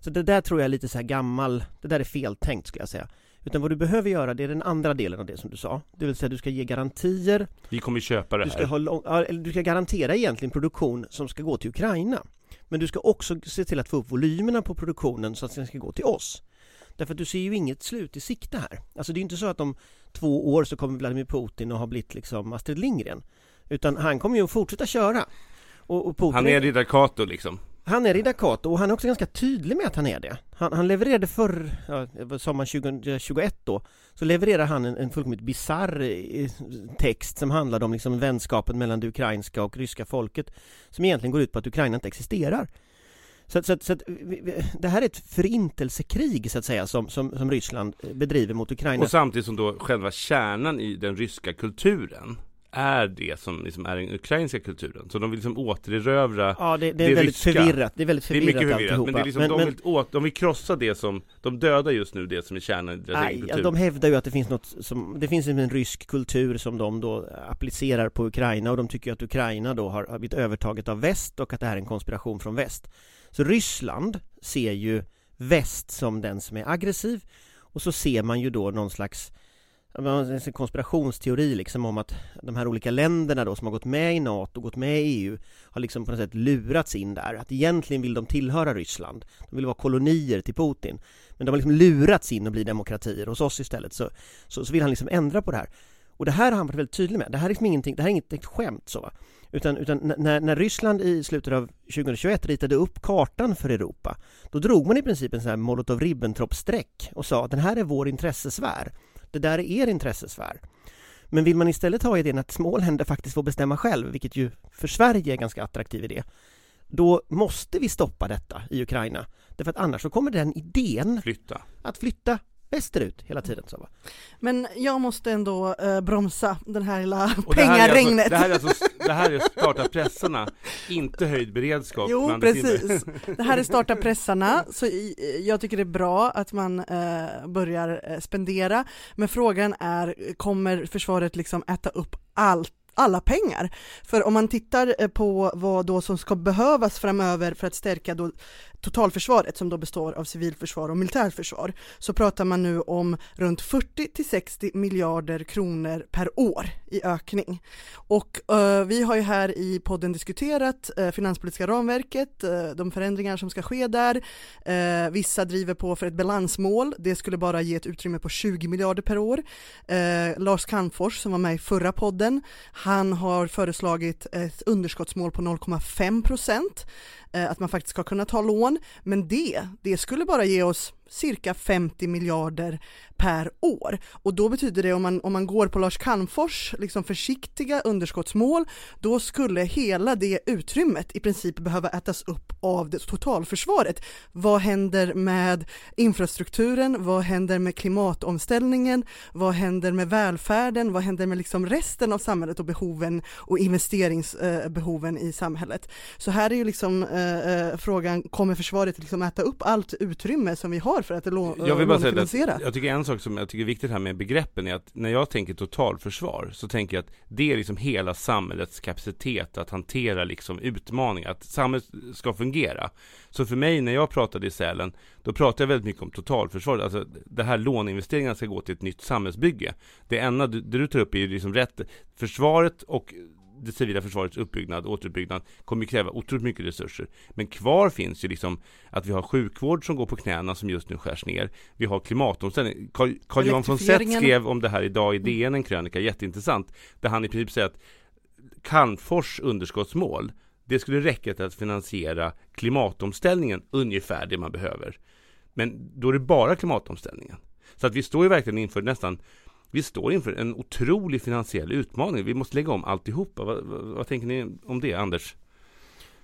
C: Så det där tror jag är lite så här gammal, det där är feltänkt skulle jag säga. Utan vad du behöver göra, det är den andra delen av det som du sa. Det vill säga du ska ge garantier.
D: Vi kommer köpa det här.
C: Du ska, ha, du ska garantera egentligen produktion som ska gå till Ukraina. Men du ska också se till att få upp volymerna på produktionen så att den ska gå till oss. Därför att du ser ju inget slut i sikte här. Alltså det är inte så att om två år så kommer Vladimir Putin och har blivit liksom Astrid Lindgren. Utan han kommer ju att fortsätta köra.
D: Och, och Putin han är riddar Kato liksom.
C: Han är riddar Kato och han är också ganska tydlig med att han är det. Han, han levererade förr, ja, sommaren 2021 eh, då, så levererade han en, en fullkomligt bisarr eh, text som handlade om liksom vänskapen mellan det ukrainska och ryska folket som egentligen går ut på att Ukraina inte existerar. Så, så, så att, det här är ett förintelsekrig så att säga som, som, som Ryssland eh, bedriver mot Ukraina.
D: Och samtidigt som då själva kärnan i den ryska kulturen är det som liksom är den ukrainska kulturen. Så de vill liksom återerövra
C: Ja, det, det är det väldigt ryska. förvirrat. Det är väldigt förvirrat, det är mycket förvirrat alltihopa.
D: Men, det är liksom, men, de, men... Vill åt, de vill krossa det som, de dödar just nu det som är kärnan i deras egen kultur.
C: De hävdar ju att det finns något som, det finns en rysk kultur som de då applicerar på Ukraina och de tycker att Ukraina då har, har blivit övertaget av väst och att det här är en konspiration från väst. Så Ryssland ser ju väst som den som är aggressiv och så ser man ju då någon slags en konspirationsteori liksom om att de här olika länderna då som har gått med i NATO och gått med i EU har liksom på något sätt lurats in där. Att egentligen vill de tillhöra Ryssland. De vill vara kolonier till Putin. Men de har liksom lurats in och bli demokratier hos oss istället. Så, så, så vill han liksom ändra på det här. Och det här har han varit väldigt tydlig med. Det här är liksom ingenting, det här är inget skämt så. Utan, utan när, när Ryssland i slutet av 2021 ritade upp kartan för Europa, då drog man i princip en sån här Molotov-Ribbentrop-streck och sa att den här är vår intressesfär. Det där är er intressesfär. Men vill man istället ha idén att små länder faktiskt får bestämma själv, vilket ju för Sverige är ganska attraktiv idé, då måste vi stoppa detta i Ukraina. Därför att annars så kommer den idén
D: flytta.
C: att flytta västerut hela tiden. Så va?
E: Men jag måste ändå eh, bromsa den här lilla och pengaregnet.
D: Det här är alltså, alltså det här är starta pressarna, inte höjd beredskap.
E: Jo, precis. Det här är starta pressarna, så jag tycker det är bra att man eh, börjar eh, spendera. Men frågan är, kommer försvaret liksom äta upp allt alla pengar. För om man tittar eh, på vad då som ska behövas framöver för att stärka då totalförsvaret som då består av civilförsvar och militärförsvar så pratar man nu om runt 40 till 60 miljarder kronor per år i ökning. Och eh, vi har ju här i podden diskuterat eh, finanspolitiska ramverket, eh, de förändringar som ska ske där. Eh, vissa driver på för ett balansmål, det skulle bara ge ett utrymme på 20 miljarder per år. Eh, Lars Calmfors som var med i förra podden, han har föreslagit ett underskottsmål på 0,5 procent. Eh, att man faktiskt ska kunna ta lån, men det, det skulle bara ge oss cirka 50 miljarder per år. Och då betyder det om man, om man går på Lars Calmfors liksom försiktiga underskottsmål, då skulle hela det utrymmet i princip behöva ätas upp av det totalförsvaret. Vad händer med infrastrukturen? Vad händer med klimatomställningen? Vad händer med välfärden? Vad händer med liksom resten av samhället och behoven och investeringsbehoven eh, i samhället? Så här är ju liksom eh, eh, eh, frågan, kommer försvaret liksom äta upp allt utrymme som vi har för att lå-
D: Jag vill bara
E: lånefinansiera.
D: att jag tycker en sak som jag tycker är viktigt här med begreppen är att när jag tänker totalförsvar så tänker jag att det är liksom hela samhällets kapacitet att hantera liksom utmaningar, att samhället ska fungera. Så för mig när jag pratade i Sälen, då pratade jag väldigt mycket om totalförsvar, alltså det här låneinvesteringarna ska gå till ett nytt samhällsbygge. Det enda du, det du tar upp är ju liksom rätt, försvaret och det civila försvarets uppbyggnad, återuppbyggnad kommer kräva otroligt mycket resurser. Men kvar finns ju liksom att vi har sjukvård som går på knäna som just nu skärs ner. Vi har klimatomställning. Carl, Johan von
E: Elektrifieringen.
D: skrev om det här idag i DN en krönika, jätteintressant. Där han i princip säger att Calmfors underskottsmål det skulle räcka till att finansiera klimatomställningen ungefär det man behöver. Men då är det bara klimatomställningen. Så att vi står ju verkligen inför nästan vi står inför en otrolig finansiell utmaning. Vi måste lägga om alltihopa. Vad, vad, vad tänker ni om det, Anders?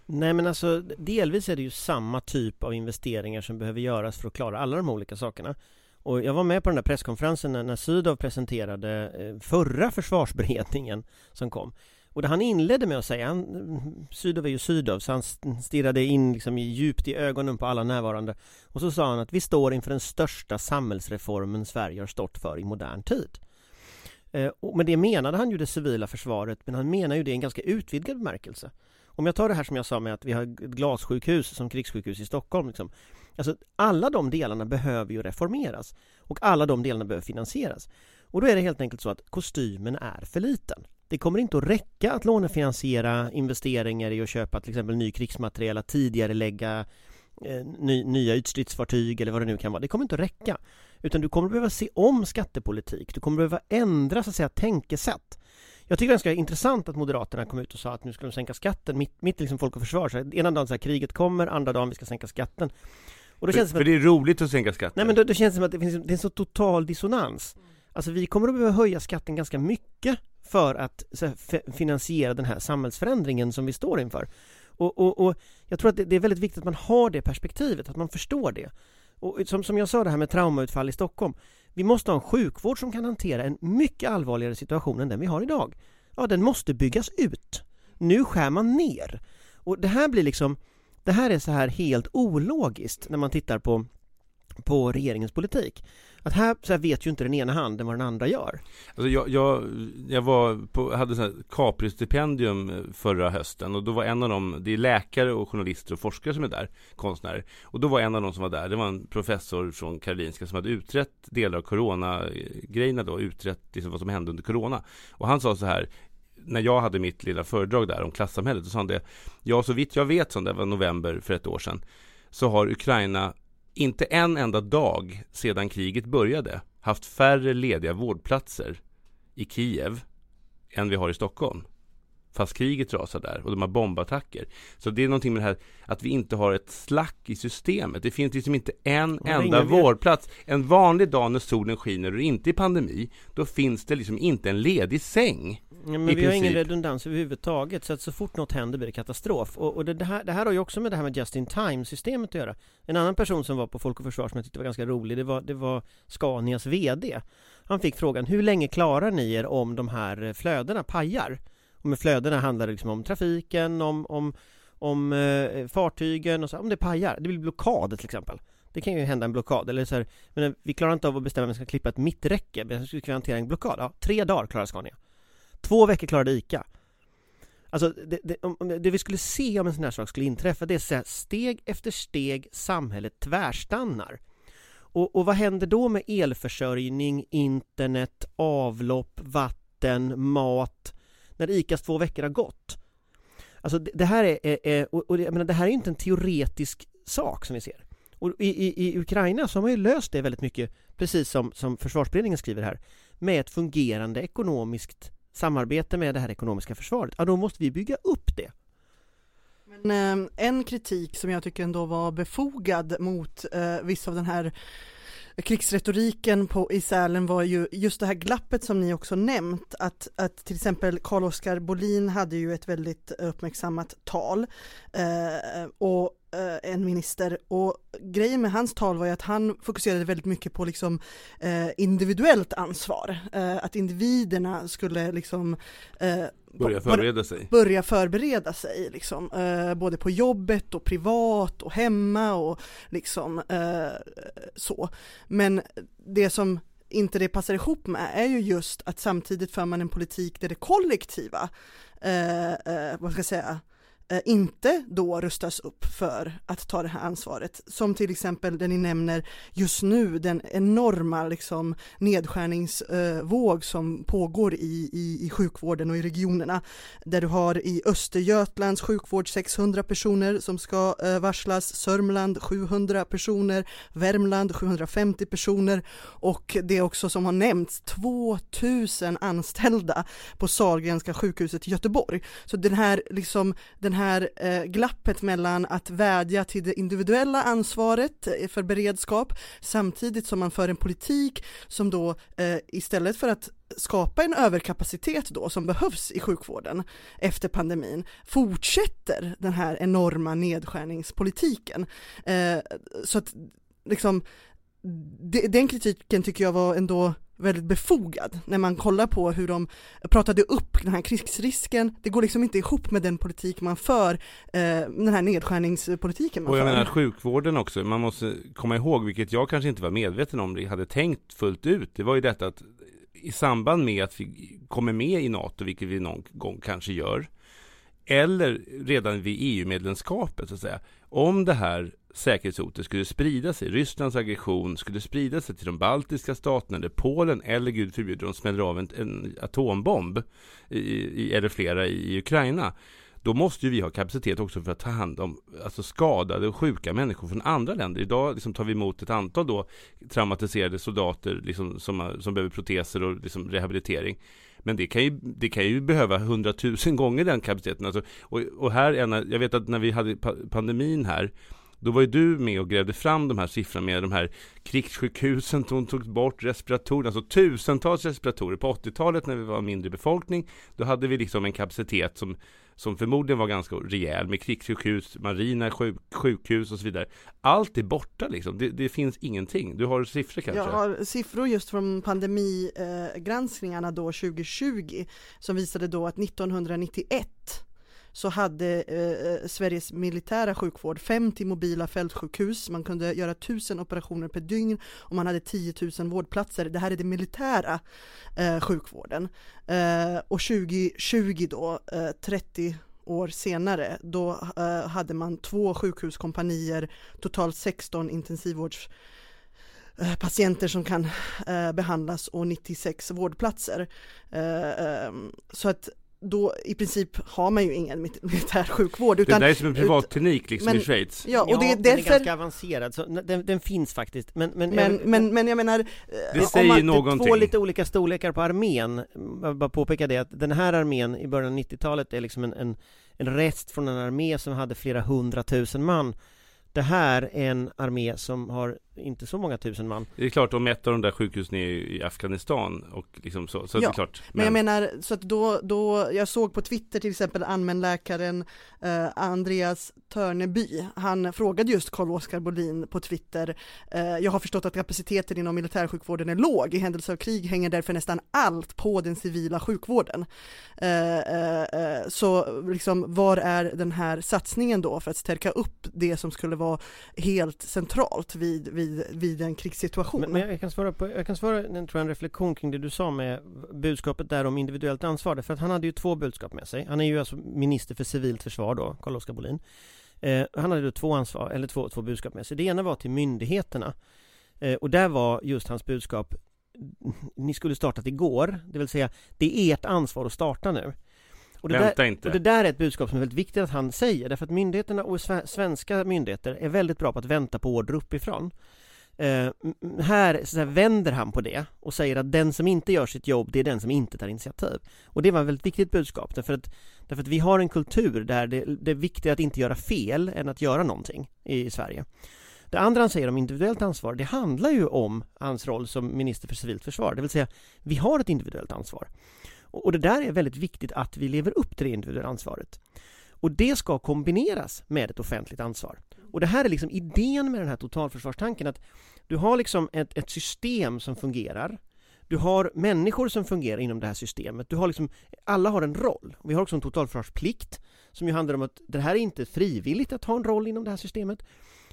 C: Nej men alltså delvis är det ju samma typ av investeringar som behöver göras för att klara alla de olika sakerna. Och jag var med på den där presskonferensen när, när Sydow presenterade eh, förra försvarsberedningen som kom. Och det han inledde med att säga, han, Sydow är ju Sydow, så han stirrade in liksom djupt i ögonen på alla närvarande. Och så sa han att vi står inför den största samhällsreformen Sverige har stått för i modern tid. Eh, och med det menade han ju det civila försvaret, men han menar ju det i en ganska utvidgad bemärkelse. Om jag tar det här som jag sa med att vi har ett glassjukhus som krigssjukhus i Stockholm. Liksom. Alltså, alla de delarna behöver ju reformeras och alla de delarna behöver finansieras. Och då är det helt enkelt så att kostymen är för liten. Det kommer inte att räcka att lånefinansiera investeringar i att köpa till exempel ny krigsmateriel, att tidigare lägga eh, ny, nya ytstridsfartyg eller vad det nu kan vara. Det kommer inte att räcka. Utan du kommer att behöva se om skattepolitik. Du kommer behöva ändra så att säga tänkesätt. Jag tycker det är ganska intressant att Moderaterna kom ut och sa att nu skulle de sänka skatten mitt, mitt liksom Folk och Försvar. Så ena dagen så här, kriget kommer, andra dagen vi ska sänka skatten. Och då
D: För,
C: känns det som
D: för
C: att,
D: det är roligt att sänka skatter.
C: nej men då, då känns det som att det finns det är en så total dissonans. Alltså vi kommer att behöva höja skatten ganska mycket för att här, finansiera den här samhällsförändringen som vi står inför. Och, och, och jag tror att det, det är väldigt viktigt att man har det perspektivet, att man förstår det. Och som, som jag sa det här med traumautfall i Stockholm. Vi måste ha en sjukvård som kan hantera en mycket allvarligare situation än den vi har idag. Ja, den måste byggas ut. Nu skär man ner. Och det här blir liksom Det här är så här helt ologiskt när man tittar på på regeringens politik. Att här, så här vet ju inte den ena handen vad den andra gör.
D: Alltså jag, jag, jag var på, hade ett Capri-stipendium eh, förra hösten och då var en av dem, det är läkare och journalister och forskare som är där, konstnärer. Och då var en av dem som var där, det var en professor från Karolinska som hade utrett delar av corona-grejerna då, utrett liksom vad som hände under corona. Och han sa så här, när jag hade mitt lilla föredrag där om klassamhället, då sa han det, ja så vitt jag vet, som det var november för ett år sedan, så har Ukraina inte en enda dag sedan kriget började haft färre lediga vårdplatser i Kiev än vi har i Stockholm. Fast kriget rasar där och de har bombattacker. Så det är någonting med det här att vi inte har ett slack i systemet. Det finns liksom inte en
C: Ja,
D: enda vårdplats. En vanlig dag när solen skiner och inte i pandemi, då finns det liksom inte en ledig säng.
C: Ja, men vi har ingen
D: princip.
C: redundans överhuvudtaget så att så fort något händer blir det katastrof. Och, och det, det, här, det här har ju också med det här med just in time systemet att göra. En annan person som var på Folk och Försvar som jag tyckte var ganska rolig, det var, det var Scanias VD. Han fick frågan, hur länge klarar ni er om de här eh, flödena pajar? Och med flödena handlar det liksom om trafiken, om, om, om eh, fartygen och så, om det pajar, det blir blockad till exempel. Det kan ju hända en blockad, eller så här, men eh, vi klarar inte av att bestämma om vi ska klippa ett mitträcke, men hur ska vi hantera en blockad? Ja, tre dagar klarar Scania. Två veckor klarade ICA. Alltså det, det, om, om det vi skulle se om en sån här sak skulle inträffa det är så här, steg efter steg samhället tvärstannar. Och, och vad händer då med elförsörjning, internet, avlopp, vatten, mat när ICAs två veckor har gått? Alltså det, det här är, är, är och, och jag menar, det här är inte en teoretisk sak som vi ser. Och i, i, i Ukraina så har man ju löst det väldigt mycket, precis som, som försvarsberedningen skriver här, med ett fungerande ekonomiskt samarbete med det här ekonomiska försvaret. Ja, då måste vi bygga upp det.
E: Men eh, en kritik som jag tycker ändå var befogad mot eh, viss av den här krigsretoriken på, i Sälen var ju just det här glappet som ni också nämnt, att, att till exempel Carl-Oskar Bolin hade ju ett väldigt uppmärksammat tal. Eh, och eh, en minister och grejen med hans tal var ju att han fokuserade väldigt mycket på liksom eh, individuellt ansvar, eh, att individerna skulle liksom eh,
D: Börja förbereda sig.
E: börja förbereda sig, liksom, eh, både på jobbet och privat och hemma och liksom eh, så. Men det som inte det passar ihop med är ju just att samtidigt för man en politik där det kollektiva, eh, eh, vad ska jag säga, Eh, inte då rustas upp för att ta det här ansvaret. Som till exempel det ni nämner just nu, den enorma liksom, nedskärningsvåg som pågår i, i, i sjukvården och i regionerna. Där du har i Östergötlands sjukvård 600 personer som ska eh, varslas, Sörmland 700 personer, Värmland 750 personer och det är också som har nämnts 2000 anställda på Sahlgrenska sjukhuset i Göteborg. Så den här, liksom, den här eh, glappet mellan att vädja till det individuella ansvaret eh, för beredskap samtidigt som man för en politik som då eh, istället för att skapa en överkapacitet då som behövs i sjukvården efter pandemin fortsätter den här enorma nedskärningspolitiken. Eh, så att liksom de, den kritiken tycker jag var ändå väldigt befogad när man kollar på hur de pratade upp den här krigsrisken. Det går liksom inte ihop med den politik man för, eh, den här nedskärningspolitiken man
D: Och jag
E: för.
D: menar sjukvården också, man måste komma ihåg, vilket jag kanske inte var medveten om, det hade tänkt fullt ut, det var ju detta att i samband med att vi kommer med i NATO, vilket vi någon gång kanske gör, eller redan vid EU-medlemskapet så att säga, om det här säkerhetshotet skulle sprida sig, Rysslands aggression skulle sprida sig till de baltiska staterna eller Polen eller gud förbjuder de smäller av en, en atombomb i, i, eller flera i, i Ukraina då måste ju vi ha kapacitet också för att ta hand om alltså skadade och sjuka människor från andra länder. Idag liksom tar vi emot ett antal då traumatiserade soldater liksom som, som behöver proteser och liksom rehabilitering. Men det kan ju, det kan ju behöva hundratusen gånger den kapaciteten. Alltså, och, och här, jag vet att när vi hade pandemin här då var ju du med och grävde fram de här siffrorna med de här krigssjukhusen som tog bort respiratorer, alltså tusentals respiratorer. På 80-talet när vi var mindre befolkning, då hade vi liksom en kapacitet som, som förmodligen var ganska rejäl med krigssjukhus, marina sjuk, sjukhus och så vidare. Allt är borta liksom, det, det, finns ingenting. Du har siffror kanske?
E: Jag har siffror just från pandemigranskningarna då 2020 som visade då att 1991 så hade eh, eh, Sveriges militära sjukvård 50 mobila fältsjukhus, man kunde göra 1000 operationer per dygn och man hade 10 000 vårdplatser. Det här är den militära eh, sjukvården. Eh, och 2020 då, eh, 30 år senare, då eh, hade man två sjukhuskompanier, totalt 16 intensivvårds patienter som kan eh, behandlas och 96 vårdplatser. Eh, ehm, så att då i princip har man ju ingen militär sjukvård.
D: Utan, det där är som en privatklinik liksom men, i Schweiz.
C: Ja, och det är därför... Den är ganska avancerad, så den, den finns faktiskt. Men, men,
E: men, jag, men, men jag menar...
D: Det säger man, någonting.
C: Två lite olika storlekar på armén. Jag bara påpeka det att den här armén i början av 90-talet är liksom en, en, en rest från en armé som hade flera hundratusen man det här är en armé som har inte så många tusen man.
D: Det är klart, om ett av de där sjukhusen är i Afghanistan och liksom så, så ja, det är klart.
E: Men... men jag menar, så att då, då, jag såg på Twitter till exempel allmänläkaren eh, Andreas Törneby, han frågade just Carl-Oskar Bolin på Twitter, eh, jag har förstått att kapaciteten inom militärsjukvården är låg, i händelse av krig hänger därför nästan allt på den civila sjukvården. Eh, eh, eh så liksom, var är den här satsningen då för att stärka upp det som skulle vara helt centralt vid, vid vid, vid en krigssituation.
C: Men, men, jag kan svara på, jag kan svara en, tror jag, en reflektion kring det du sa med budskapet där om individuellt ansvar. För att han hade ju två budskap med sig. Han är ju alltså minister för civilt försvar då, Carl-Oskar Bolin. Eh, han hade då två ansvar, eller två, två budskap med sig. Det ena var till myndigheterna. Eh, och där var just hans budskap ni skulle startat igår, det vill säga det är ert ansvar att starta nu.
D: Och det, Vänta
C: där,
D: inte.
C: och det där är ett budskap som är väldigt viktigt att han säger, därför att myndigheterna och svenska myndigheter är väldigt bra på att vänta på order uppifrån. Uh, här, så här vänder han på det och säger att den som inte gör sitt jobb, det är den som inte tar initiativ. Och det var ett väldigt viktigt budskap, därför att, därför att vi har en kultur där det, det är viktigare att inte göra fel än att göra någonting i Sverige. Det andra han säger om individuellt ansvar, det handlar ju om hans roll som minister för civilt försvar, det vill säga vi har ett individuellt ansvar. Och det där är väldigt viktigt att vi lever upp till det individuella ansvaret. Och det ska kombineras med ett offentligt ansvar. Och det här är liksom idén med den här totalförsvarstanken att du har liksom ett, ett system som fungerar du har människor som fungerar inom det här systemet. Du har liksom, alla har en roll. Vi har också en totalförsvarsplikt som ju handlar om att det här är inte frivilligt att ha en roll inom det här systemet.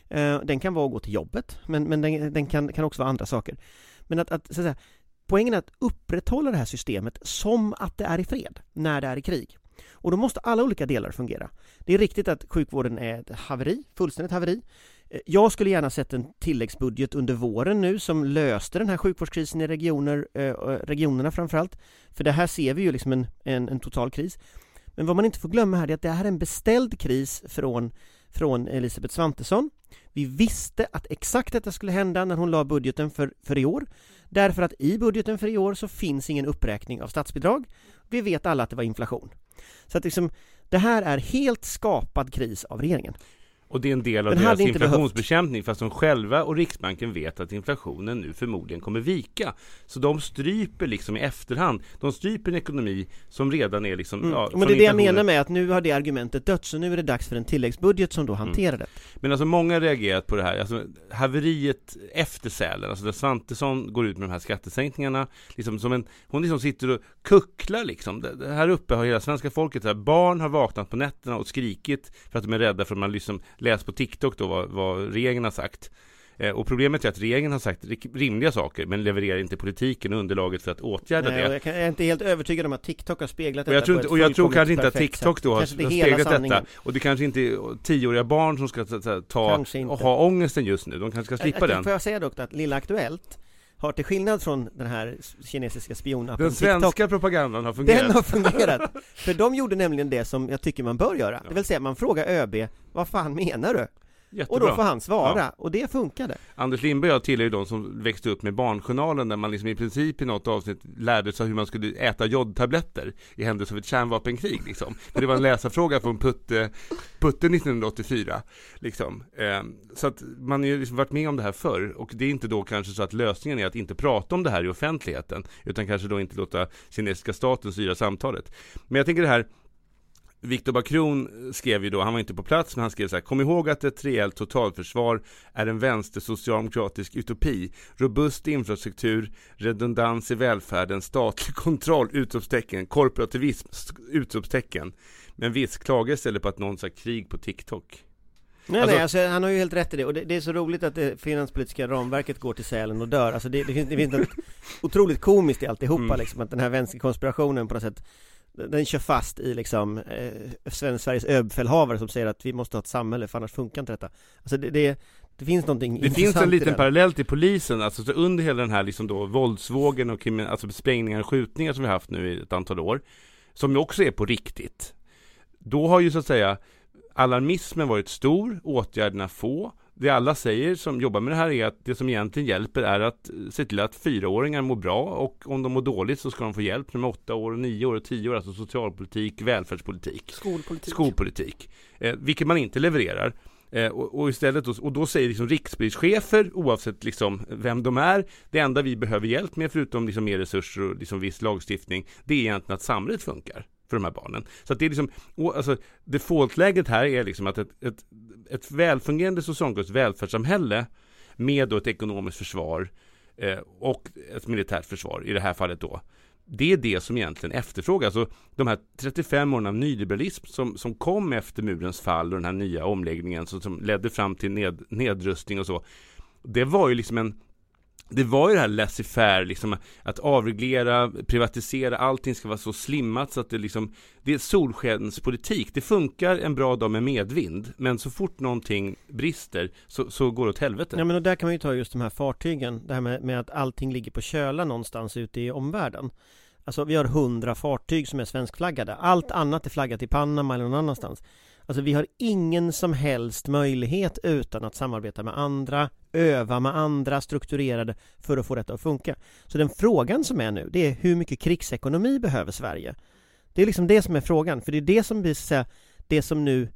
C: Eh, den kan vara att gå till jobbet, men, men den, den kan, kan också vara andra saker. Men att, att, så att säga, poängen är att upprätthålla det här systemet som att det är i fred, när det är i krig. Och då måste alla olika delar fungera. Det är riktigt att sjukvården är ett haveri, fullständigt haveri. Eh, jag skulle gärna sett en tilläggsbudget under våren nu som löste den här sjukvårdskrisen i regioner, eh, regionerna framförallt. För det här ser vi ju liksom en, en, en total kris. Men vad man inte får glömma här är att det här är en beställd kris från, från Elisabeth Svantesson. Vi visste att exakt detta skulle hända när hon la budgeten för, för i år. Därför att i budgeten för i år så finns ingen uppräkning av statsbidrag. Vi vet alla att det var inflation. Så att liksom, det här är helt skapad kris av regeringen.
D: Och det är en del av Den deras inflationsbekämpning behövt. fast de själva och Riksbanken vet att inflationen nu förmodligen kommer vika. Så de stryper liksom i efterhand. De stryper en ekonomi som redan är liksom...
C: Mm. Ja, Men det är det jag menar med att nu har det argumentet dött så nu är det dags för en tilläggsbudget som då mm. hanterar mm. det.
D: Men alltså många har reagerat på det här. Alltså haveriet efter Sälen, alltså där Svantesson går ut med de här skattesänkningarna. Liksom som en, hon liksom sitter och kucklar liksom. Det, här uppe har hela svenska folket, här, barn har vaknat på nätterna och skrikit för att de är rädda för att man liksom läs på TikTok då vad, vad regeringen har sagt. Eh, och problemet är att regeringen har sagt rimliga saker men levererar inte politiken och underlaget för att åtgärda Nej,
C: det. Jag, kan, jag är inte helt övertygad om att TikTok har speglat detta
D: och jag tror, inte, och jag tror kanske inte att TikTok då har, speglat detta. Och det kanske inte är tioåriga barn som ska ta och ha ångesten just nu. De kanske ska slippa den.
C: Får jag säga dock att Lilla Aktuellt har till skillnad från den här kinesiska spionappen
D: Den svenska TikTok, propagandan har fungerat
C: Den har fungerat! För de gjorde nämligen det som jag tycker man bör göra, ja. det vill säga man frågar ÖB Vad fan menar du? Jättebra. Och då får han svara, ja. och det funkade.
D: Anders Lindberg och jag tillhör ju de som växte upp med Barnjournalen där man liksom i princip i något avsnitt lärde sig hur man skulle äta jodtabletter i händelse av ett kärnvapenkrig liksom. För det var en läsarfråga från Putte, Putte 1984 liksom. Eh, så att man har ju liksom varit med om det här förr och det är inte då kanske så att lösningen är att inte prata om det här i offentligheten utan kanske då inte låta kinesiska staten styra samtalet. Men jag tänker det här Viktor Bakron skrev ju då, han var inte på plats, men han skrev så här, kom ihåg att ett rejält totalförsvar är en vänstersocialdemokratisk utopi. Robust infrastruktur, redundans i välfärden, statlig kontroll, utropstecken, korporativism, utropstecken. Men visst, klaga istället på att någon sa krig på TikTok.
C: Nej alltså, nej, alltså, han har ju helt rätt i det och det, det, är så roligt att det finanspolitiska ramverket går till Sälen och dör Alltså det, det finns, det finns något otroligt komiskt i alltihopa mm. liksom Att den här vänsterkonspirationen på något sätt den kör fast i liksom eh, Sveriges överbefälhavare som säger att vi måste ha ett samhälle för annars funkar inte detta. Alltså det, det, det finns någonting
D: Det finns en liten parallell till polisen, alltså så under hela den här liksom då våldsvågen och alltså sprängningar och skjutningar som vi haft nu i ett antal år Som ju också är på riktigt. Då har ju så att säga alarmismen varit stor, åtgärderna få det alla säger som jobbar med det här är att det som egentligen hjälper är att se till att fyraåringar mår bra och om de mår dåligt så ska de få hjälp med åtta år, nio år och tio år, alltså socialpolitik, välfärdspolitik,
E: skolpolitik,
D: skolpolitik. Eh, vilket man inte levererar. Eh, och, och, istället då, och då säger liksom rikspolischefer, oavsett liksom vem de är, det enda vi behöver hjälp med förutom liksom mer resurser och liksom viss lagstiftning, det är egentligen att samhället funkar för de här barnen. Så att det är liksom, alltså defaultläget här är liksom att ett, ett, ett välfungerande socialdemokratiskt välfärdssamhälle med då ett ekonomiskt försvar eh, och ett militärt försvar i det här fallet då. Det är det som egentligen efterfrågas. Alltså, de här 35 åren av nyliberalism som, som kom efter murens fall och den här nya omläggningen som, som ledde fram till ned, nedrustning och så. Det var ju liksom en det var ju det här laissez-faire, liksom att avreglera, privatisera, allting ska vara så slimmat så att det liksom Det är solskenspolitik, det funkar en bra dag med medvind Men så fort någonting brister så, så går det åt helvete.
C: Ja men och där kan man ju ta just de här fartygen Det här med, med att allting ligger på köla någonstans ute i omvärlden. Alltså vi har hundra fartyg som är svenskflaggade. Allt annat är flaggat i Panama eller någon annanstans. Alltså vi har ingen som helst möjlighet utan att samarbeta med andra, öva med andra, strukturerade för att få detta att funka. Så den frågan som är nu, det är hur mycket krigsekonomi behöver Sverige? Det är liksom det som är frågan, för det är det som vi så det som nu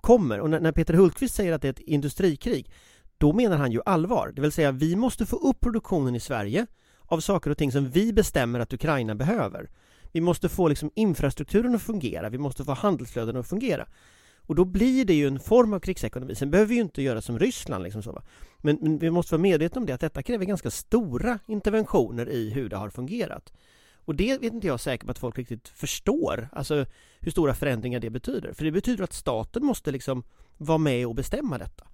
C: kommer. Och när Peter Hultqvist säger att det är ett industrikrig, då menar han ju allvar. Det vill säga, vi måste få upp produktionen i Sverige av saker och ting som vi bestämmer att Ukraina behöver. Vi måste få liksom infrastrukturen att fungera, vi måste få handelsflöden att fungera. Och då blir det ju en form av krigsekonomi. Sen behöver vi ju inte göra som Ryssland liksom så. Va? Men, men vi måste vara medvetna om det, att detta kräver ganska stora interventioner i hur det har fungerat. Och det vet inte jag säker på att folk riktigt förstår, alltså hur stora förändringar det betyder. För det betyder att staten måste liksom vara med och bestämma detta.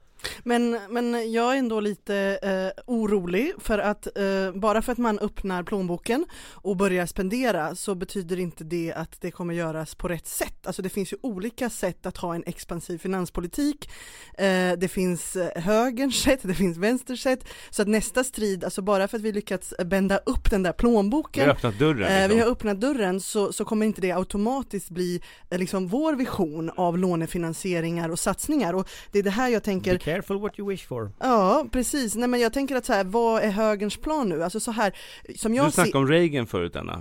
E: Men, men jag är ändå lite eh, orolig för att eh, bara för att man öppnar plånboken och börjar spendera så betyder inte det att det kommer göras på rätt sätt. Alltså det finns ju olika sätt att ha en expansiv finanspolitik. Eh, det finns eh, högerns sätt, det finns vänsters sätt. Så att nästa strid, alltså bara för att vi lyckats bända upp den där plånboken.
D: Vi har öppnat dörren. Liksom.
E: vi har öppnat dörren så, så kommer inte det automatiskt bli eh, liksom vår vision av lånefinansieringar och satsningar. Och det är det här jag tänker
C: Careful what you wish for.
E: Ja, precis. Nej men jag tänker att så här, vad är högerns plan nu? Alltså så här, som jag
D: Du snackade om Reagan förut Anna.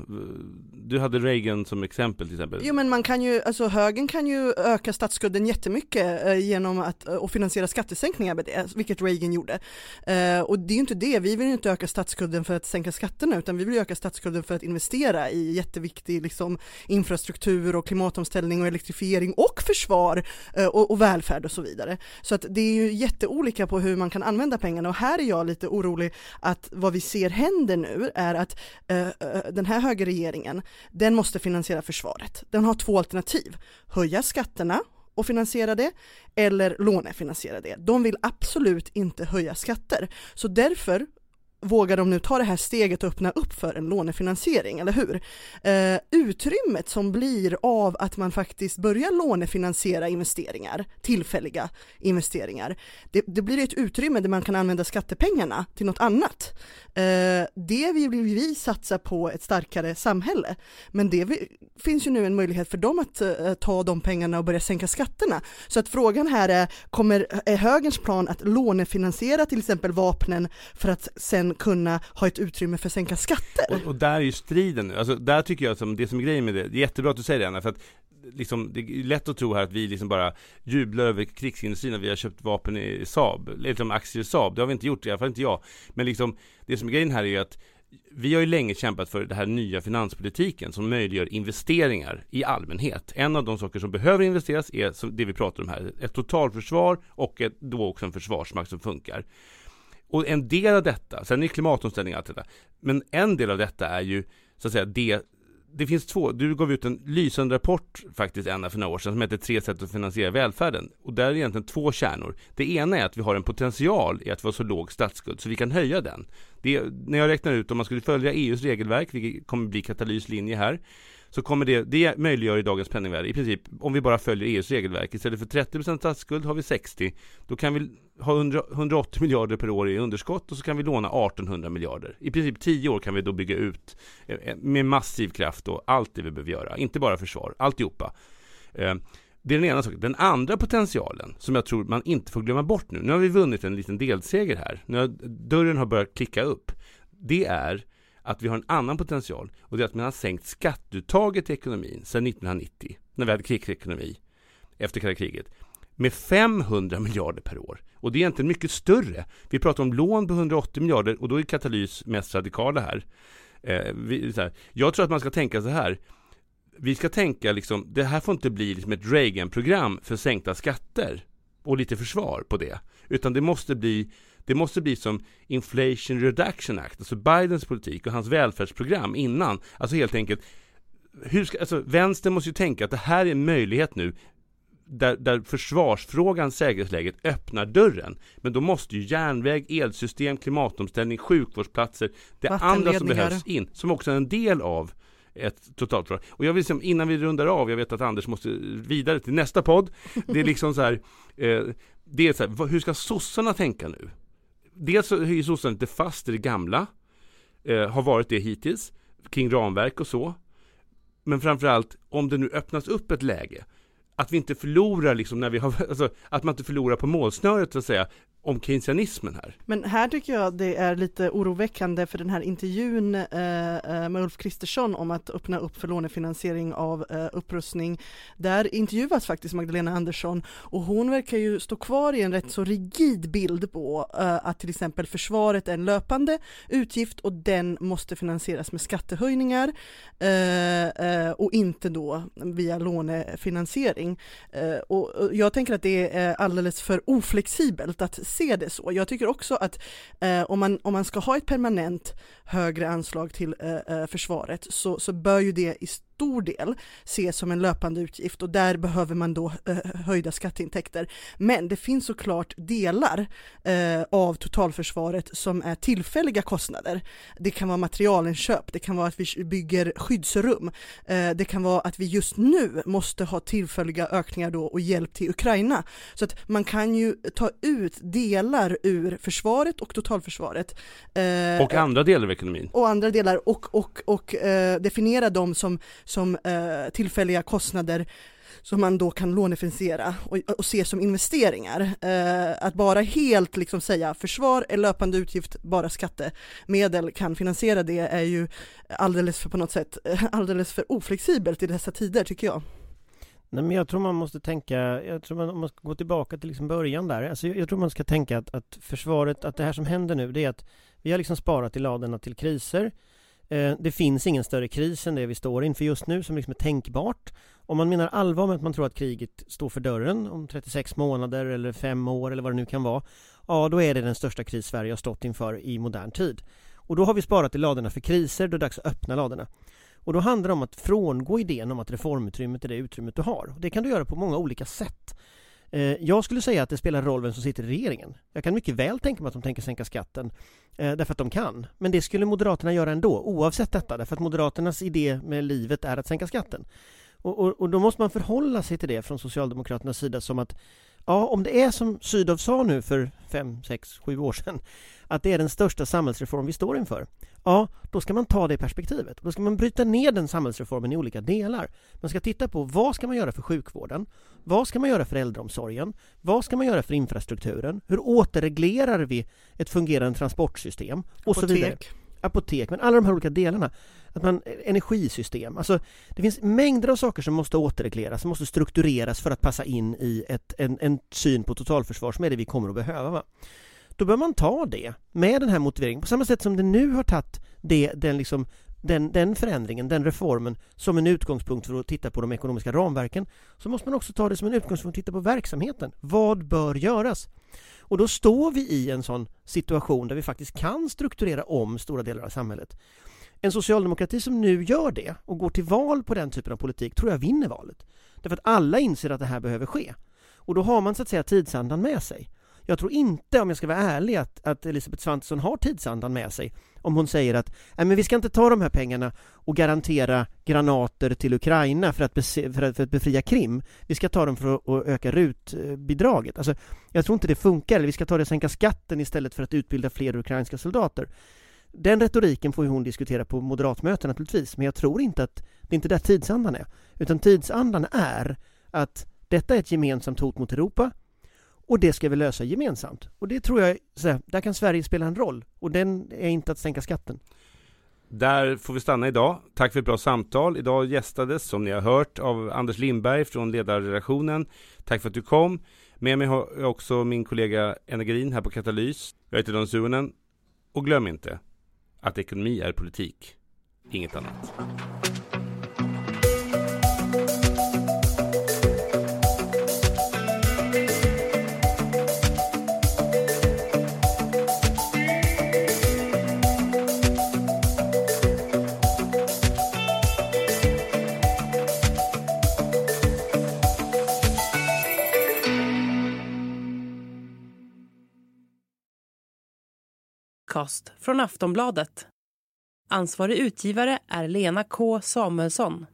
D: Du hade Reagan som exempel till exempel.
E: Jo men man kan ju, alltså högern kan ju öka statsskulden jättemycket eh, genom att, eh, och finansiera skattesänkningar med det, vilket Reagan gjorde. Eh, och det är ju inte det, vi vill ju inte öka statsskulden för att sänka skatterna, utan vi vill öka statsskulden för att investera i jätteviktig liksom, infrastruktur och klimatomställning och elektrifiering och försvar eh, och, och välfärd och så vidare. Så att det är ju jätteolika på hur man kan använda pengarna och här är jag lite orolig att vad vi ser händer nu är att eh, eh den här högerregeringen, den måste finansiera försvaret. Den har två alternativ, höja skatterna och finansiera det eller lånefinansiera det. De vill absolut inte höja skatter, så därför vågar de nu ta det här steget och öppna upp för en lånefinansiering, eller hur? Eh, utrymmet som blir av att man faktiskt börjar lånefinansiera investeringar, tillfälliga investeringar, det, det blir ett utrymme där man kan använda skattepengarna till något annat. Eh, det vill vi satsa på ett starkare samhälle, men det vi, finns ju nu en möjlighet för dem att eh, ta de pengarna och börja sänka skatterna. Så att frågan här är, kommer, är högerns plan att lånefinansiera till exempel vapnen för att sen kunna ha ett utrymme för att sänka skatter?
D: Och, och där är ju striden nu, alltså där tycker jag som det som är grejen med det, det är jättebra att du säger det Anna, för att liksom, det är lätt att tro här att vi liksom bara jublar över krigsindustrin när vi har köpt vapen i Saab, eller liksom aktier i Saab. Det har vi inte gjort, i alla fall inte jag. Men liksom, det som är grejen här är ju att vi har ju länge kämpat för den här nya finanspolitiken som möjliggör investeringar i allmänhet. En av de saker som behöver investeras är det vi pratar om här, ett totalförsvar och ett, då också en försvarsmakt som funkar. Och en del av detta, sen är klimatomställning och allt detta, men en del av detta är ju så att säga det det finns två, du gav ut en lysande rapport faktiskt Anna för några år sedan som heter Tre sätt att finansiera välfärden. Och där är det egentligen två kärnor. Det ena är att vi har en potential i att vi har så låg statsskuld så vi kan höja den. Det, när jag räknar ut om man skulle följa EUs regelverk, vilket kommer bli Katalys linje här, så kommer det, det möjliggör i dagens penningvärde. I princip, om vi bara följer EUs regelverk, istället för 30% statsskuld har vi 60, då kan vi ha 100, 180 miljarder per år i underskott och så kan vi låna 1800 miljarder. I princip 10 år kan vi då bygga ut eh, eh, med massiv kraft och allt det vi behöver göra, inte bara försvar, alltihopa. Eh, det är den ena saken. Den andra potentialen, som jag tror man inte får glömma bort nu, nu har vi vunnit en liten delseger här, nu har, dörren har börjat klicka upp, det är att vi har en annan potential och det är att man har sänkt skatteuttaget i ekonomin sedan 1990 när vi hade krigsekonomi efter kalla kriget med 500 miljarder per år. Och det är egentligen mycket större. Vi pratar om lån på 180 miljarder och då är Katalys mest radikala här. Eh, vi, här. Jag tror att man ska tänka så här. Vi ska tänka liksom, det här får inte bli liksom ett Reagan-program för sänkta skatter och lite försvar på det. Utan det måste bli det måste bli som Inflation Reduction Act, alltså Bidens politik och hans välfärdsprogram innan. Alltså helt enkelt, hur ska, alltså vänstern måste ju tänka att det här är en möjlighet nu där, där försvarsfrågan, säkerhetsläget öppnar dörren. Men då måste ju järnväg, elsystem, klimatomställning, sjukvårdsplatser, det andra som behövs in, som också är en del av ett totalförsvar. Och jag vill liksom, innan vi rundar av, jag vet att Anders måste vidare till nästa podd. Det är liksom så här, eh, det är så här, hur ska sossarna tänka nu? Dels så är ju sossarna lite fast i det gamla, eh, har varit det hittills, kring ramverk och så. Men framförallt, om det nu öppnas upp ett läge, att vi inte förlorar liksom när vi har, alltså, att man inte förlorar på målsnöret så att säga, om keynesianismen här.
E: Men här tycker jag det är lite oroväckande för den här intervjun eh, eh, med Ulf Kristersson om att öppna upp för lånefinansiering av eh, upprustning. Där intervjuas faktiskt Magdalena Andersson och hon verkar ju stå kvar i en rätt så rigid bild på eh, att till exempel försvaret är en löpande utgift och den måste finansieras med skattehöjningar eh, eh, och inte då via lånefinansiering. och jag tänker att det är alldeles för oflexibelt att se det så. Jag tycker också att eh, om, man, om man ska ha ett permanent högre anslag till eh, eh försvaret så, så bör ju det i stor del ses som en löpande utgift och där behöver man då eh, höjda skatteintäkter. Men det finns såklart delar eh, av totalförsvaret som är tillfälliga kostnader. Det kan vara materialinköp, det kan vara att vi bygger skyddsrum, eh, det kan vara att vi just nu måste ha tillfälliga ökningar då och hjälp till Ukraina. Så att man kan ju ta ut delar ur försvaret och totalförsvaret.
D: Och andra delar av ekonomin.
E: Och andra delar och, och, och definiera dem som som eh, tillfälliga kostnader som man då kan lånefinansiera och, och se som investeringar. Eh, att bara helt liksom säga försvar är löpande utgift, bara skattemedel kan finansiera det är ju alldeles för på något sätt alldeles för oflexibelt i dessa tider tycker jag.
C: Nej, men jag tror man måste tänka, jag tror man, om man ska gå tillbaka till liksom början där, alltså jag, jag tror man ska tänka att, att försvaret, att det här som händer nu, det är att vi har liksom sparat i ladorna till kriser. Eh, det finns ingen större kris än det vi står inför just nu som liksom är tänkbart. Om man menar allvar med att man tror att kriget står för dörren om 36 månader eller 5 år eller vad det nu kan vara. Ja, då är det den största kris Sverige har stått inför i modern tid. Och då har vi sparat i ladorna för kriser, då är det dags att öppna ladorna. Och då handlar det om att frångå idén om att reformutrymmet är det utrymmet du har. Det kan du göra på många olika sätt. Eh, jag skulle säga att det spelar roll vem som sitter i regeringen. Jag kan mycket väl tänka mig att de tänker sänka skatten eh, därför att de kan. Men det skulle Moderaterna göra ändå, oavsett detta, därför att Moderaternas idé med livet är att sänka skatten. Och, och, och då måste man förhålla sig till det från Socialdemokraternas sida som att ja, om det är som Sydow sa nu för fem, sex, sju år sedan att det är den största samhällsreform vi står inför ja, då ska man ta det perspektivet. Då ska man bryta ner den samhällsreformen i olika delar. Man ska titta på vad ska man göra för sjukvården? Vad ska man göra för äldreomsorgen? Vad ska man göra för infrastrukturen? Hur återreglerar vi ett fungerande transportsystem? Och Apotek. så vidare. Apotek, men alla de här olika delarna. Att man, energisystem, alltså det finns mängder av saker som måste återregleras, som måste struktureras för att passa in i ett, en, en syn på totalförsvar som är det vi kommer att behöva. Va? Då bör man ta det med den här motiveringen på samma sätt som det nu har tagit det, den, liksom, den, den förändringen, den reformen som en utgångspunkt för att titta på de ekonomiska ramverken så måste man också ta det som en utgångspunkt för att titta på verksamheten. Vad bör göras? Och då står vi i en sån situation där vi faktiskt kan strukturera om stora delar av samhället. En socialdemokrati som nu gör det och går till val på den typen av politik tror jag vinner valet. Därför att alla inser att det här behöver ske. Och då har man så att säga tidsandan med sig. Jag tror inte, om jag ska vara ärlig, att, att Elisabeth Svantesson har tidsandan med sig om hon säger att Nej, men vi ska inte ta de här pengarna och garantera granater till Ukraina för att, för att, för att befria Krim. Vi ska ta dem för att, att öka rutbidraget. Alltså, jag tror inte det funkar. Eller vi ska ta det och sänka skatten istället för att utbilda fler ukrainska soldater. Den retoriken får hon diskutera på moderatmöten naturligtvis, men jag tror inte att det är inte där tidsandan är. Utan tidsandan är att detta är ett gemensamt hot mot Europa, och det ska vi lösa gemensamt. Och det tror jag, så här, där kan Sverige spela en roll. Och den är inte att sänka skatten.
D: Där får vi stanna idag. Tack för ett bra samtal. Idag gästades, som ni har hört, av Anders Lindberg från ledarredaktionen. Tack för att du kom. Med mig har jag också min kollega Enna här på Katalys. Jag heter Don Suonen. Och glöm inte att ekonomi är politik, inget annat.
A: Podcast från Aftonbladet. Ansvarig utgivare är Lena K Samuelsson.